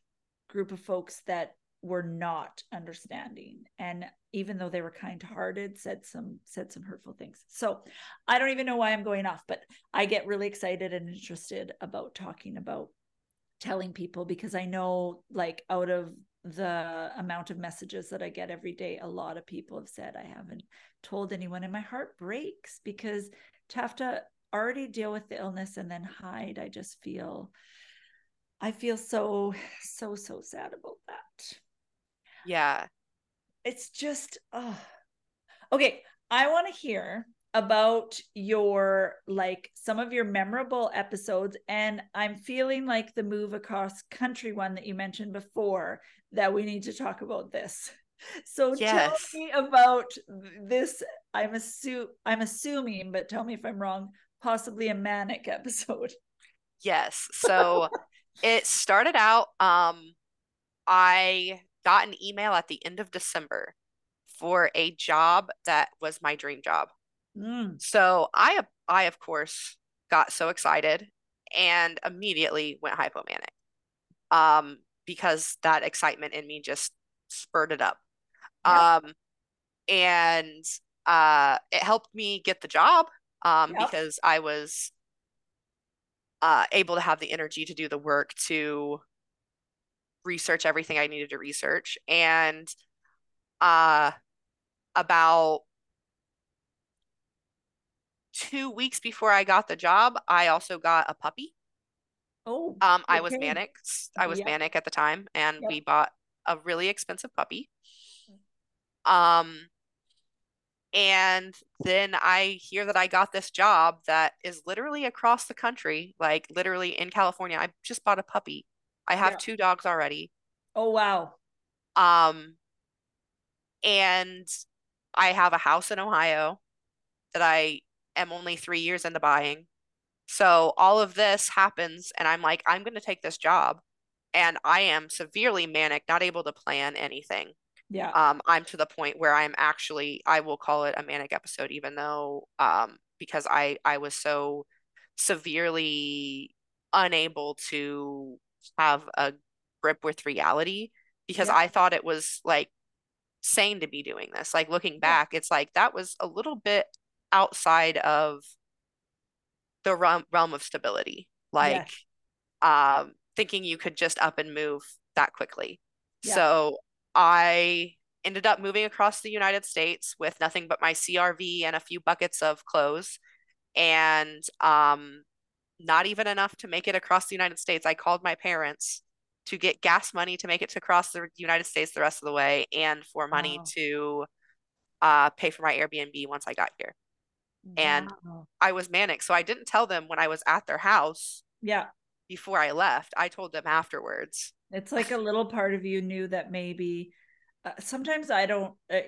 group of folks that were not understanding. And even though they were kind-hearted said some said some hurtful things. So i don't even know why i'm going off but i get really excited and interested about talking about telling people because I know like out of the amount of messages that I get every day, a lot of people have said I haven't told anyone, and my heart breaks because to have to already deal with the illness and then hide, I just feel, I feel so, so, so sad about that. Yeah. It's just, oh. okay. I want to hear about your like some of your memorable episodes and i'm feeling like the move across country one that you mentioned before that we need to talk about this so Yes. tell me about this i'm assu- i'm assuming but tell me if i'm wrong possibly a manic episode Yes. So it started out, um, I got an email at the end of December for a job that was my dream job. Mm, So I, I of course got so excited and immediately went hypomanic. Um, because that excitement in me just spurted up. Yep. Um, and uh, it helped me get the job. Um, Yep. because I was uh able to have the energy to do the work to research everything I needed to research. And uh, about two weeks before I got the job, I also got a puppy. Oh, Um, I was manic. I was Yep. manic at the time, and Yep. we bought a really expensive puppy. Um, and then I hear that I got this job that is literally across the country, like literally in California. I just bought a puppy. I have Yeah. two dogs already. Oh, wow. Um, and I have a house in Ohio that I am only three years into buying. So all of this happens, and I'm like, I'm going to take this job. And I am severely manic, not able to plan anything. Yeah. Um, I'm to the point where I'm actually, I will call it a manic episode, even though, um, because I I was so severely unable to have a grip with reality because Yeah. I thought it was like sane to be doing this. Like looking back, it's like that was a little bit outside of the realm realm of stability. Like Yes. um thinking you could just up and move that quickly. Yeah. So I ended up moving across the United States with nothing but my CRV and a few buckets of clothes and um not even enough to make it across the United States. I called my parents to get gas money to make it to cross the United States the rest of the way and for money Wow. to uh, pay for my Airbnb once I got here. And Wow. I was manic, so I didn't tell them when I was at their house Yeah. before I left. I told them afterwards. It's like a little part of you knew that maybe uh, sometimes I don't, uh,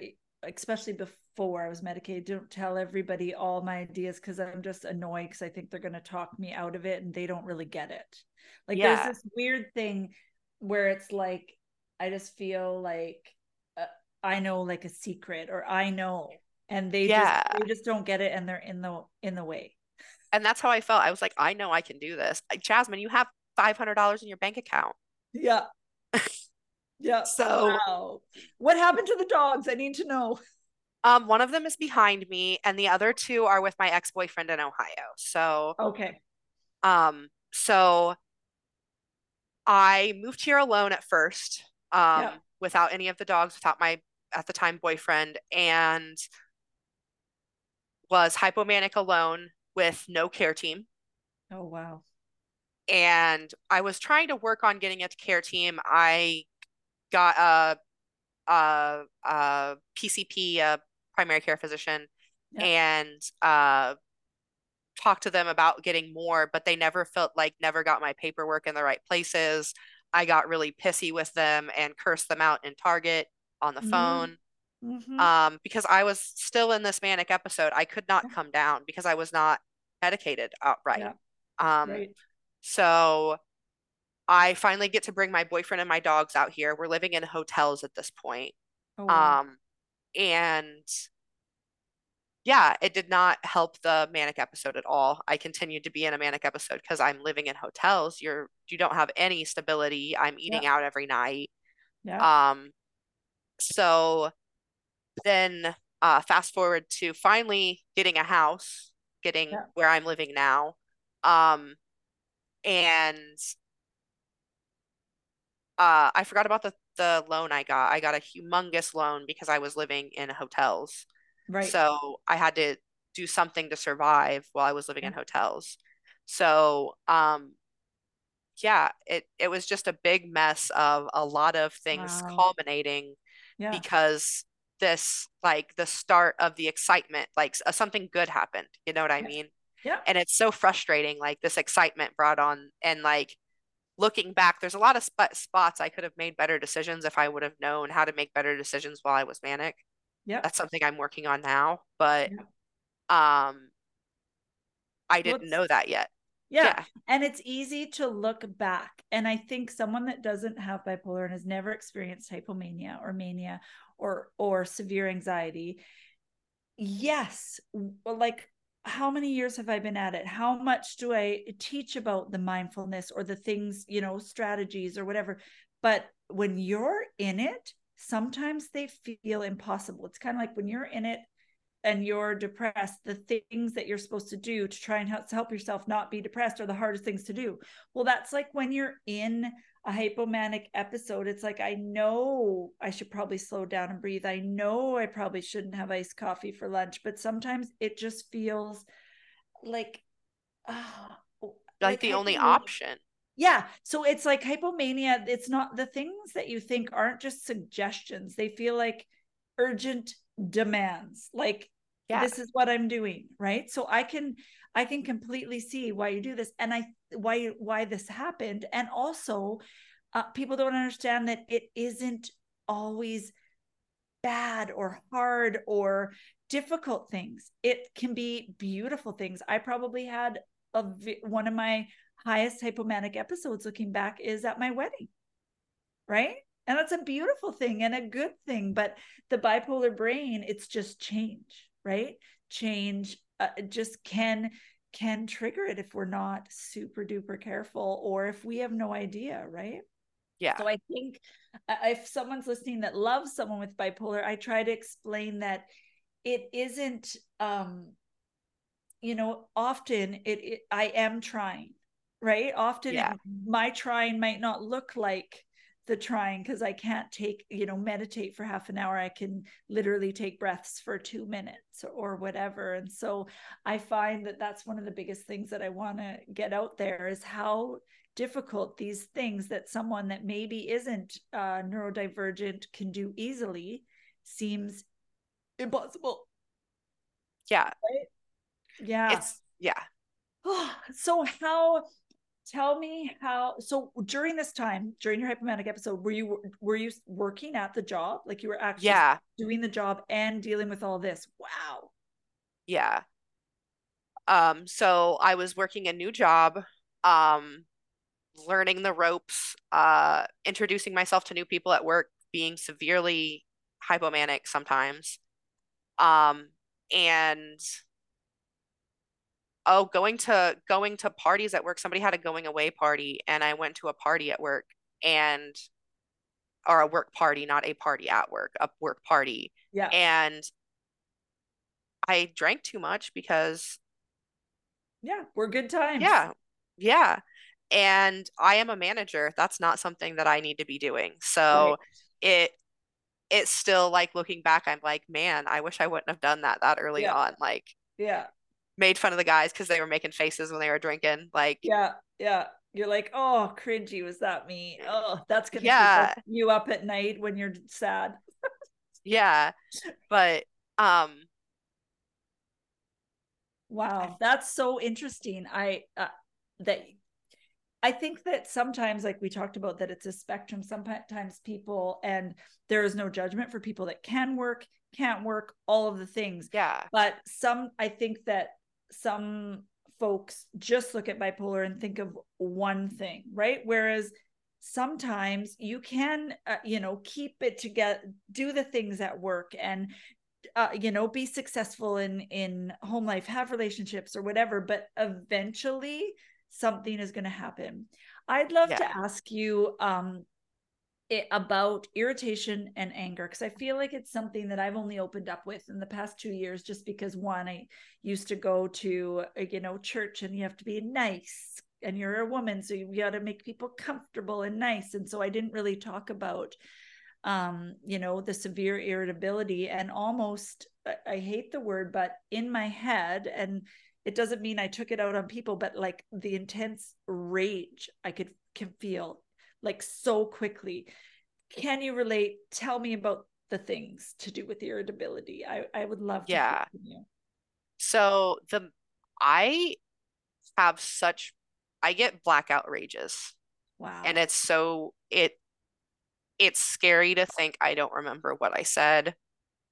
especially before I was medicated, don't tell everybody all my ideas because I'm just annoyed because I think they're going to talk me out of it and they don't really get it. Like Yeah. there's this weird thing where it's like, I just feel like uh, I know like a secret or I know, and they Yeah. just they just don't get it and they're in the in the way. And that's how I felt. I was like, I know I can do this. Like, Jasmine, you have $500 in your bank account. Yeah. Yeah. So- wow. What happened to the dogs? I need to know. Um, one of them is behind me, and the other two are with my ex-boyfriend in Ohio. So, Okay. um, so I moved here alone at first, um, Yeah. without any of the dogs, without my at the time boyfriend, and was hypomanic alone with no care team. Oh wow. and I was trying to work on getting a care team. I got a a, a PCP, a primary care physician, Yeah. and uh, talked to them about getting more, but they never felt like never got my paperwork in the right places. I got really pissy with them and cursed them out in Target on the Mhm. phone Mhm. um, because I was still in this manic episode. I could not come down because I was not medicated outright. Yeah. Um, right. so I finally get to bring my boyfriend and my dogs out here. We're living in hotels at this point. Oh, wow. Um, and yeah, it did not help the manic episode at all. I continued to be in a manic episode because I'm living in hotels. You're you don't have any stability. I'm eating out every night. yeah. Um, so then uh, fast forward to finally getting a house, getting Yeah. where I'm living now. Um, and uh, I forgot about the the loan I got. I got a humongous loan because I was living in hotels. right. So I had to do something to survive while I was living in hotels. So, um, yeah, it it was just a big mess of a lot of things Wow. culminating yeah. because this like the start of the excitement, like uh, something good happened. You know what I mean? Yeah. And it's so frustrating, like this excitement brought on and like looking back, there's a lot of sp spots I could have made better decisions if I would have known how to make better decisions while I was manic. Yeah. That's something I'm working on now, but Yeah. um I didn't it's- know that yet. Yeah. Yeah. And it's easy to look back. And I think someone that doesn't have bipolar and has never experienced hypomania or mania or or severe anxiety, yes, like how many years have I been at it? How much do I teach about the mindfulness or the things, you know, strategies or whatever? But when you're in it, sometimes they feel impossible. It's kind of like when you're in it and you're depressed, the things that you're supposed to do to try and help, help yourself not be depressed are the hardest things to do. Well, that's like when you're in a hypomanic episode, it's like, I know I should probably slow down and breathe. I know I probably shouldn't have iced coffee for lunch, but sometimes it just feels like, uh, like, like the only option. Yeah. So it's like hypomania. It's not the things that you think aren't just suggestions. They feel like urgent demands. Like, yeah. this is what I'm doing. Right. So I can, I can completely see why you do this and I, why, why this happened. And also, uh, people don't understand that it isn't always bad or hard or difficult things. It can be beautiful things. I probably had a one of my highest hypomanic episodes looking back is at my wedding. Right? And that's a beautiful thing and a good thing, but the bipolar brain it's just change, right? Change uh, just can can trigger it if we're not super duper careful or if we have no idea, right? Yeah. So I think if someone's listening that loves someone with bipolar, I try to explain that it isn't um you know often it, it i am trying right often yeah. my trying might not look like the trying because i can't take you know meditate for half an hour. I can literally take breaths for two minutes or, whatever. And so i find that that's one of the biggest things that i want to get out there is how difficult these things that someone that maybe isn't uh, neurodivergent can do easily seems impossible. Yeah. Right? yeah. It's yeah. So how tell me how so during this time during your hypomanic episode were you were you working at the job? Like you were actually yeah. doing the job and dealing with all this? Wow. Yeah. Um so i was working a new job um learning the ropes uh introducing myself to new people at work being severely hypomanic sometimes. Um and oh going to going to parties at work. Somebody had a going away party and i went to a party at work and or a work party not a party at work a work party. Yeah. And i drank too much because yeah we're good times. Yeah yeah. And i am a manager. That's not something that i need to be doing. So right. it it's still like looking back i'm like man i wish i wouldn't have done that that early yeah. on. Like yeah made fun of the guys because they were making faces when they were drinking. Like, yeah, yeah. You're like, oh, cringy. Was that me? Oh, that's gonna yeah. you up at night when you're sad. yeah, but um. Wow, that's so interesting. I uh, that I think that sometimes, like we talked about, that it's a spectrum. Sometimes people, and there is no judgment for people that can work, can't work, all of the things. Yeah. But some, I think that some folks just look at bipolar and think of one thing, right? Whereas sometimes you can, uh, you know, keep it together, do the things at work and uh, you know be successful in in home life have relationships or whatever but eventually something is going to happen i'd love yeah. to ask you um it, about irritation and anger because I feel like it's something that I've only opened up with in the past two years just because one I used to go to uh, you know church and you have to be nice and you're a woman so you got to make people comfortable and nice and so I didn't really talk about um you know the severe irritability and almost I hate the word but in my head and it doesn't mean I took it out on people but like the intense rage I could can feel like so quickly. Can you relate? Tell me about the things to do with irritability. I, I would love to yeah. So the I have such I get blackout rages. Wow. And it's so it it's scary to think I don't remember what I said.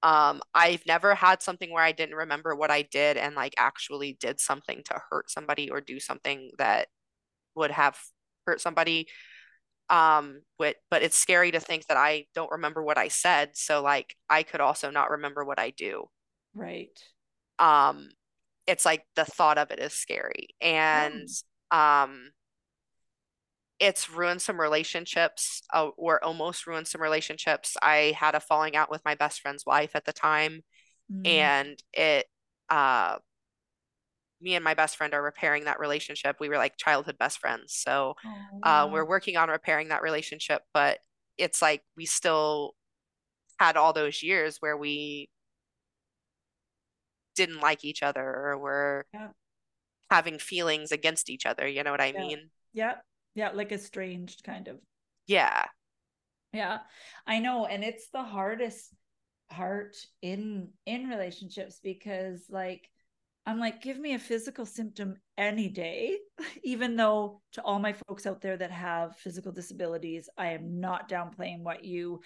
Um, I've never had something where I didn't remember what I did and like actually did something to hurt somebody or do something that would have hurt somebody um but but it's scary to think that i don't remember what i said so like i could also not remember what i do. Right. Um it's like the thought of it is scary and um it's ruined some relationships uh, or almost ruined some relationships. I had a falling out with my best friend's wife at the time mm. and it uh me and my best friend are repairing that relationship. We were like childhood best friends. So oh, wow. uh, we're working on repairing that relationship, but it's like we still had all those years where we didn't like each other or were yeah. having feelings against each other. You know what I yeah. mean? Yeah. Yeah. Like estranged kind of. Yeah. Yeah. I know. And it's the hardest part in in relationships because like I'm like, give me a physical symptom any day, even though to all my folks out there that have physical disabilities, I am not downplaying what you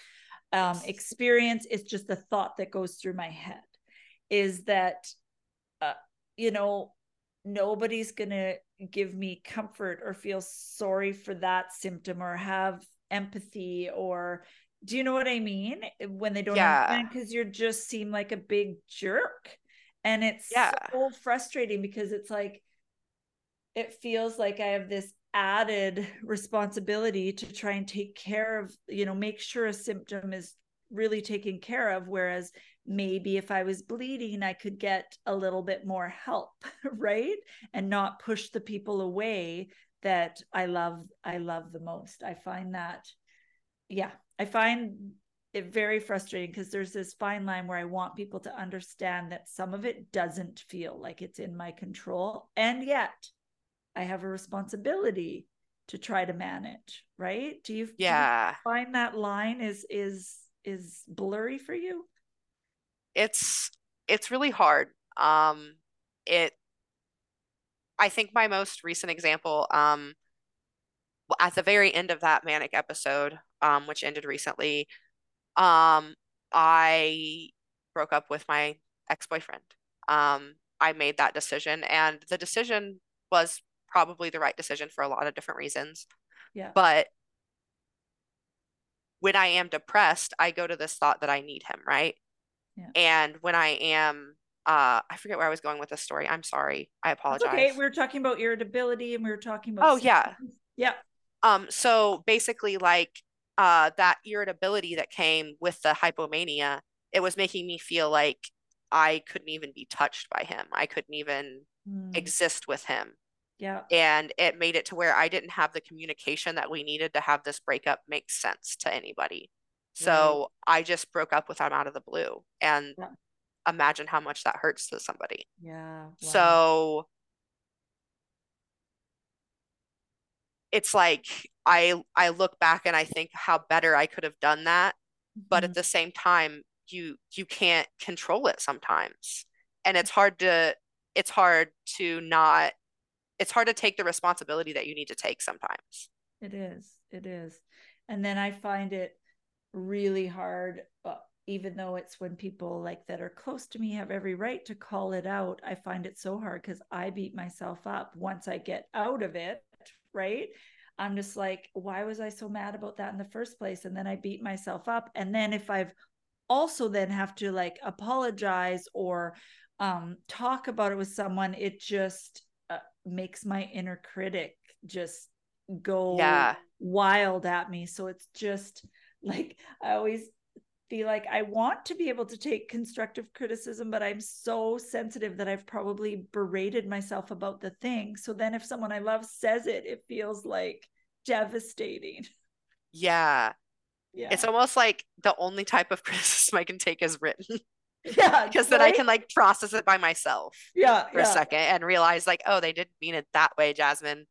um, experience. It's just the thought that goes through my head is that, uh, you know, nobody's going to give me comfort or feel sorry for that symptom or have empathy or do you know what I mean? When they don't yeah. understand, because you just seem like a big jerk and it's yeah. so frustrating because it's like it feels like i have this added responsibility to try and take care of you know make sure a symptom is really taken care of whereas maybe if i was bleeding i could get a little bit more help right and not push the people away that i love i love the most i find that yeah i find it very frustrating because there's this fine line where I want people to understand that some of it doesn't feel like it's in my control. And yet I have a responsibility to try to manage, right? Do you, yeah. Do you find that line is is is blurry for you? It's it's really hard. Um it I think my most recent example, um at the very end of that manic episode, um, which ended recently, um, I broke up with my ex-boyfriend. Um, I made that decision, and the decision was probably the right decision for a lot of different reasons. Yeah. But when I am depressed, I go to this thought that I need him, right? Yeah. And when I am uh I forget where I was going with this story. I'm sorry. I apologize. That's okay, we were talking about irritability and we were talking about Oh yeah. Yeah. Um so basically like uh, that irritability that came with the hypomania, it was making me feel like I couldn't even be touched by him. I couldn't even mm. exist with him. Yeah. And it made it to where I didn't have the communication that we needed to have this breakup make sense to anybody. So right. I just broke up with him out of the blue. And yeah. imagine how much that hurts to somebody. Yeah. Wow. So it's like I I look back and I think how better I could have done that, mm-hmm. but at mm-hmm. the same time you you can't control it sometimes. And it's hard to it's hard to not it's hard to take the responsibility that you need to take sometimes. It is. It is. And then I find it really hard uh, even though it's when people like that are close to me have every right to call it out i find it so hard because i beat myself up once i get out of it right I'm just like, why was I so mad about that in the first place? And then I beat myself up. And then if I've also then have to like apologize or um, talk about it with someone, it just uh, makes my inner critic just go yeah. wild at me. So it's just like, I always be like i want to be able to take constructive criticism but i'm so sensitive that i've probably berated myself about the thing. So then if someone i love says it it feels like devastating. Yeah. Yeah. it's almost like the only type of criticism i can take is written. Yeah because then i can like process it by myself yeah for yeah. a second and realize like oh they didn't mean it that way jasmine.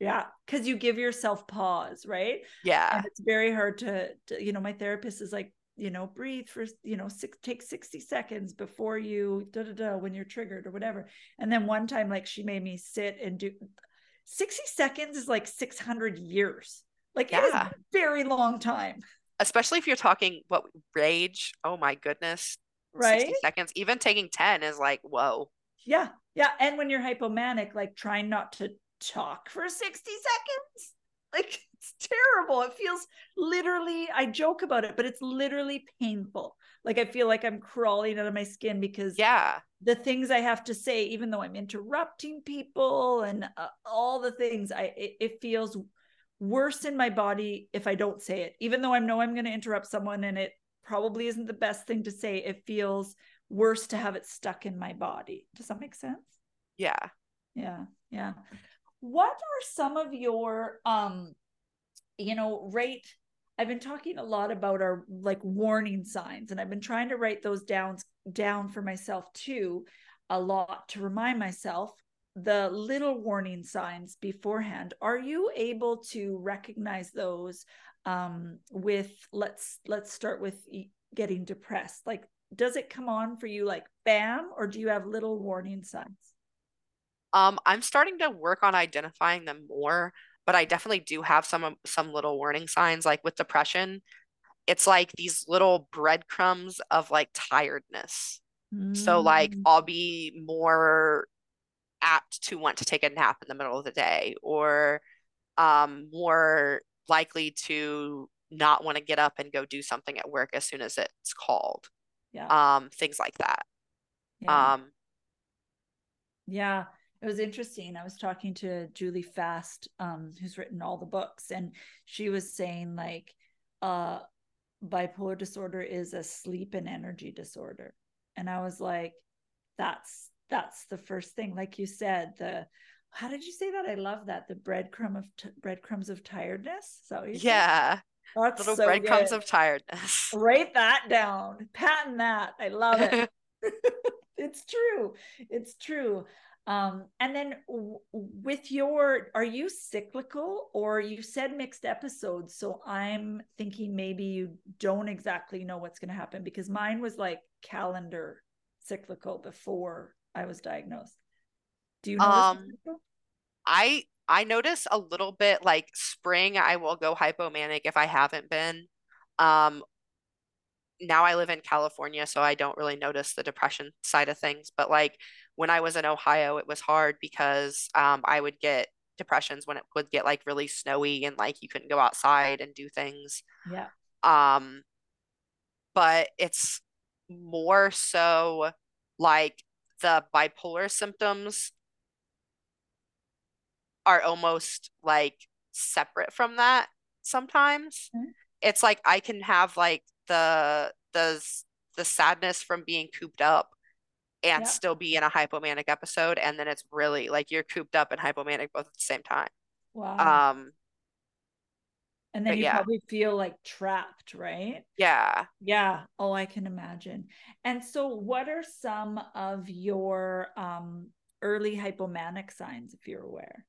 Yeah because you give yourself pause right? Yeah. And it's very hard to, to you know my therapist is like you know breathe for you know six take 60 seconds before you da da da when you're triggered or whatever. And then one time like she made me sit and do 60 seconds is like 600 years. Like yeah. it is a very long time. Especially if you're talking what rage oh my goodness right? 60 seconds even taking 10 is like whoa. Yeah yeah. And when you're hypomanic like trying not to talk for 60 seconds like it's terrible. It feels literally, I joke about it, but it's literally painful. Like I feel like I'm crawling out of my skin because yeah, the things I have to say, even though I'm interrupting people and uh, all the things, I it, it, feels worse in my body if I don't say it. Even though I know I'm going to interrupt someone and it probably isn't the best thing to say, it feels worse to have it stuck in my body. Does that make sense? Yeah. Yeah. Yeah. What are some of your um you know, rate I've been talking a lot about our like warning signs and I've been trying to write those down down for myself too a lot to remind myself the little warning signs beforehand. Are you able to recognize those um with let's let's start with getting depressed? Like does it come on for you like bam or do you have little warning signs um i'm starting to work on identifying them more but I definitely do have some some little warning signs like with depression. It's like these little breadcrumbs of like tiredness. Mm. So like mm. I'll be more apt to want to take a nap in the middle of the day or um more likely to not want to get up and go do something at work as soon as it's called. Yeah. Um things like that. Yeah. Um yeah it was interesting. I was talking to Julie Fast, um, who's written all the books, and she was saying like uh bipolar disorder is a sleep and energy disorder. And I was like, that's that's the first thing. Like you said, the how did you say that? I love that. The breadcrumb of t- breadcrumbs of tiredness. So yeah. That's little so breadcrumbs of tiredness. Write that down. Patent that. I love it. it's true. It's true. Um, and then w- with your, are you cyclical or you said mixed episodes? So I'm thinking maybe you don't exactly know what's going to happen because mine was like calendar cyclical before I was diagnosed. Do you know? Um, I I notice a little bit like spring. I will go hypomanic if I haven't been. Um, now I live in California, so I don't really notice the depression side of things. But like when I was in Ohio, it was hard because um, I would get depressions when it would get like really snowy and like you couldn't go outside and do things. Yeah. Um, but it's more so like the bipolar symptoms are almost like separate from that sometimes. Mm-hmm. It's like I can have like the the the sadness from being cooped up and yeah. still be in a hypomanic episode and then it's really like you're cooped up and hypomanic both at the same time. Wow. Um and then you yeah. probably feel like trapped right? Yeah. Yeah. Oh i can imagine. And so what are some of your um early hypomanic signs if you're aware?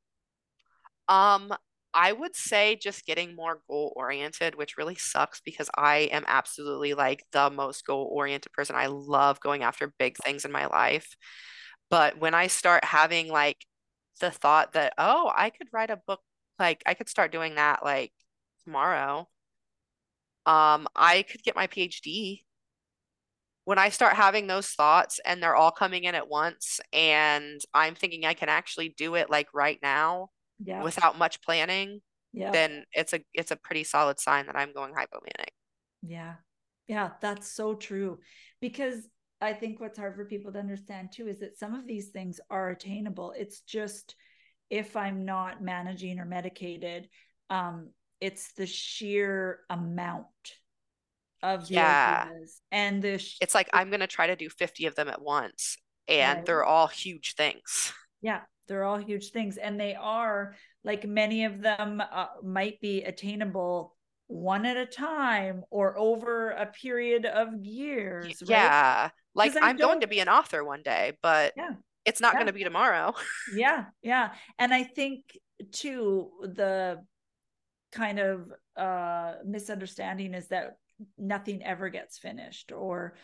Um I would say just getting more goal oriented, which really sucks because I am absolutely like the most goal oriented person. I love going after big things in my life. But when I start having like the thought that, oh, I could write a book, like I could start doing that like tomorrow. Um, I could get my PhD. When I start having those thoughts and they're all coming in at once, and I'm thinking I can actually do it like right now, yeah. without much planning, yeah. then it's a it's a pretty solid sign that I'm going hypomanic. Yeah. Yeah, that's so true. Because I think what's hard for people to understand too is that some of these things are attainable. It's just if I'm not managing or medicated, um, it's the sheer amount of yeah. and the sh- it's like I'm gonna try to do 50 of them at once and right. they're all huge things. Yeah, they're all huge things and they are like many of them uh, might be attainable one at a time or over a period of years yeah right? like i'm going to be an author one day but yeah it's not yeah. going to be tomorrow yeah yeah and i think too the kind of uh misunderstanding is that nothing ever gets finished or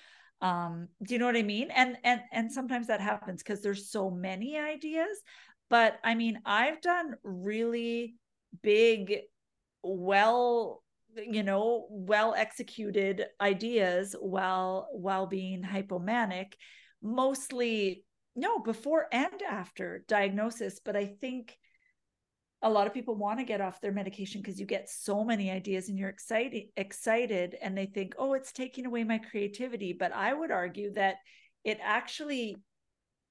um do you know what i mean? And and and sometimes that happens because there's so many ideas but i mean i've done really big well you know well executed ideas while while being hypomanic mostly no before and after diagnosis but i think a lot of people want to get off their medication because you get so many ideas and you're excited excited and they think oh it's taking away my creativity but i would argue that it actually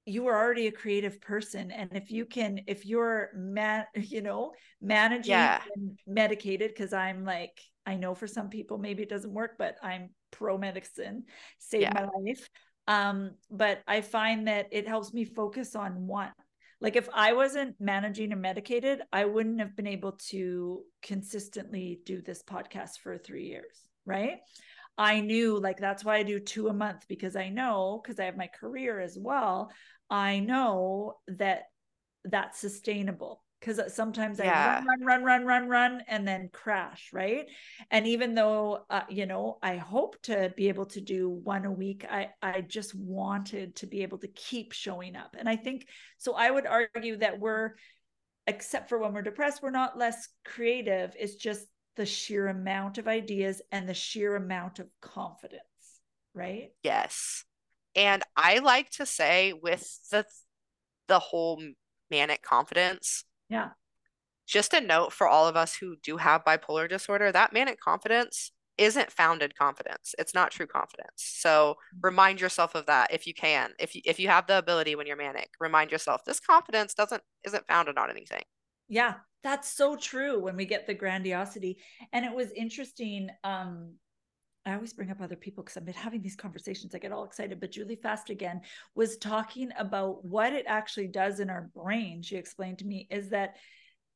you are already a creative person and if you can if you're man you know managing yeah. medicated because i'm like i know for some people maybe it doesn't work but i'm pro medicine saved yeah. my life Um, but I find that it helps me focus on one. Like if I wasn't managing and medicated, I wouldn't have been able to consistently do this podcast for three years, right? I knew like that's why I do two a month because I know because I have my career as well. I know that that's sustainable because sometimes yeah. I run, run, run, run, run, run, and then crash, right? And even though, uh, you know, I hope to be able to do one a week, I I just wanted to be able to keep showing up, and I think so. I would argue that we're, except for when we're depressed, we're not less creative. It's just the sheer amount of ideas and the sheer amount of confidence, right? Yes, and I like to say with the the whole manic confidence yeah. Just a note for all of us who do have bipolar disorder that manic confidence isn't founded confidence. It's not true confidence. So remind yourself of that if you can. If you, if you have the ability when you're manic, remind yourself this confidence doesn't isn't founded on anything. Yeah, that's so true when we get the grandiosity. And it was interesting um I always bring up other people because I've been having these conversations. I get all excited. But Julie Fast-again was talking about what it actually does in our brain. She explained to me is that,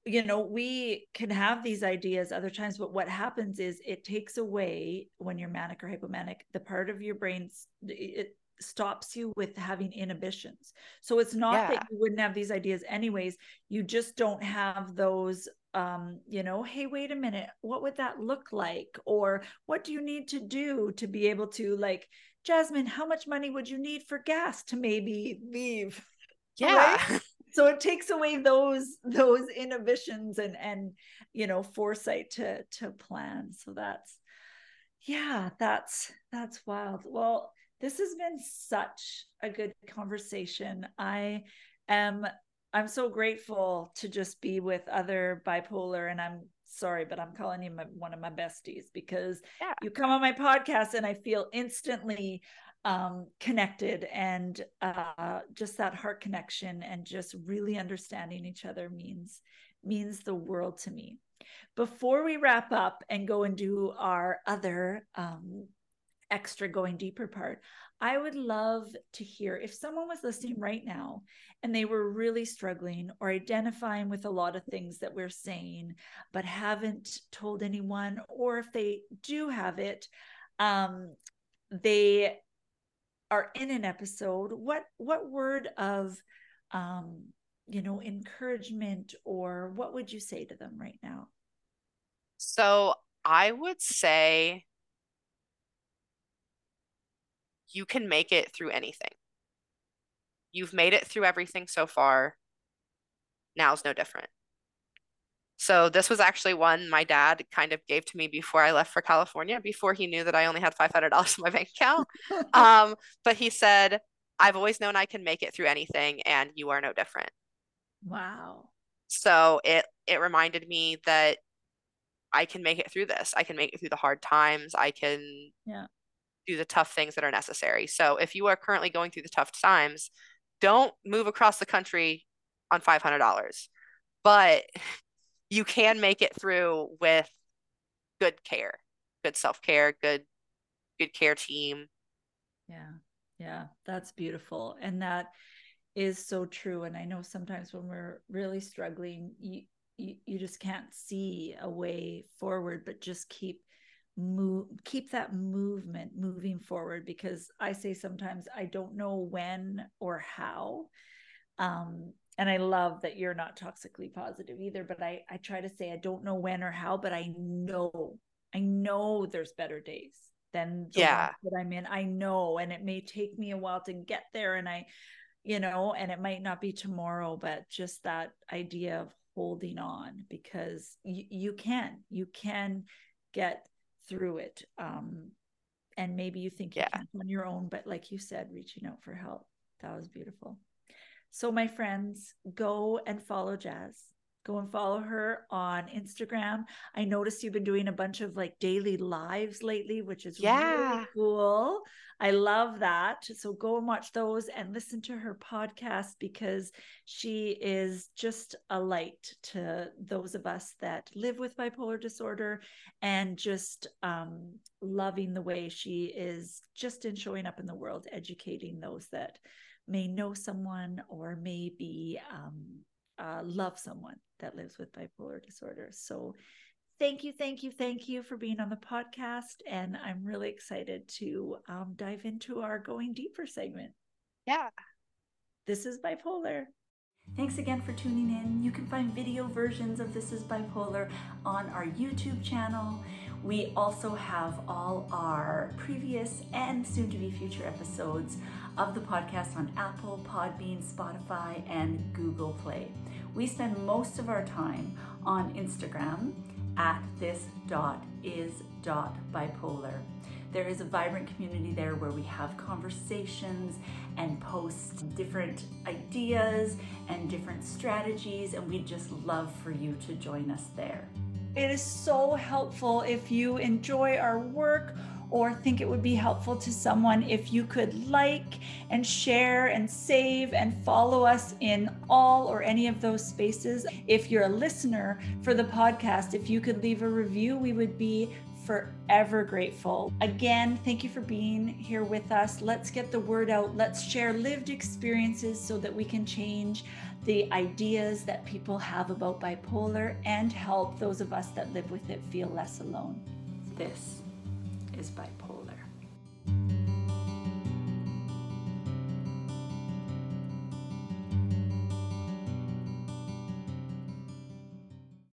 you know, we can have these ideas other times, but what happens is it takes away when you're manic or hypomanic, the part of your brain, it stops you with having inhibitions. So it's not yeah. that you wouldn't have these ideas anyways. You just don't have those um you know hey wait a minute what would that look like? Or what do you need to do to be able to like jasmine how much money would you need for gas to maybe leave? Yeah. Right? so it takes away those those inhibitions and and you know foresight to to plan. So that's yeah that's that's wild. Well this has been such a good conversation. I am I'm so grateful to just be with other bipolar, and I'm sorry, but I'm calling you my, one of my besties because yeah. you come on my podcast and I feel instantly um, connected and uh, just that heart connection and just really understanding each other means means the world to me. Before we wrap up and go and do our other um, extra going deeper part, I would love to hear if someone was listening right now and they were really struggling or identifying with a lot of things that we're saying, but haven't told anyone, or if they do have it, um, they are in an episode. What what word of um, you know encouragement or what would you say to them right now? So I would say you can make it through anything. You've made it through everything so far. Now's no different. So this was actually one my dad kind of gave to me before I left for California, before he knew that I only had $500 in my bank account. um, but he said, I've always known I can make it through anything and you are no different. Wow. So it it reminded me that I can make it through this. I can make it through the hard times. I can yeah do the tough things that are necessary. So if you are currently going through the tough times, don't move across the country on $500. But you can make it through with good care, good self-care, good good care team. Yeah. Yeah, that's beautiful. And that is so true and I know sometimes when we're really struggling, you you, you just can't see a way forward, but just keep move keep that movement moving forward because i say sometimes i don't know when or how um and i love that you're not toxically positive either but i i try to say i don't know when or how but i know i know there's better days than yeah. that i'm in. I know and it may take me a while to get there and i you know and it might not be tomorrow but just that idea of holding on because you, you can you can get through it um and maybe you think you yeah. can on your own but like you said reaching out for help that was beautiful so my friends go and follow Jas go and follow her on Instagram. I noticed you've been doing a bunch of like daily lives lately, which is yeah. really cool. I love that. So go and watch those and listen to her podcast because she is just a light to those of us that live with bipolar disorder and just um, loving the way she is just in showing up in the world, educating those that may know someone or maybe um, uh, love someone that lives with bipolar disorder. So thank you, thank you, thank you for being on the podcast. And I'm really excited to um, dive into our Going Deeper segment. Yeah. This is bipolar. Thanks again for tuning in. You can find video versions of This is Bipolar on our YouTube channel. We also have all our previous and soon to be future episodes of the podcast on Apple, Podbean, Spotify, and Google Play. We spend most of our time on Instagram at this dot is dot bipolar. There is a vibrant community there where we have conversations and post different ideas and different strategies, and we'd just love for you to join us there. It is so helpful if you enjoy our work or think it would be helpful to someone if you could like and share and save and follow us in all or any of those spaces. If you're a listener for the podcast, if you could leave a review, we would be forever grateful. Again, thank you for being here with us. Let's get the word out. Let's share lived experiences so that we can change the ideas that people have about bipolar and help those of us that live with it feel less alone. This is bipolar.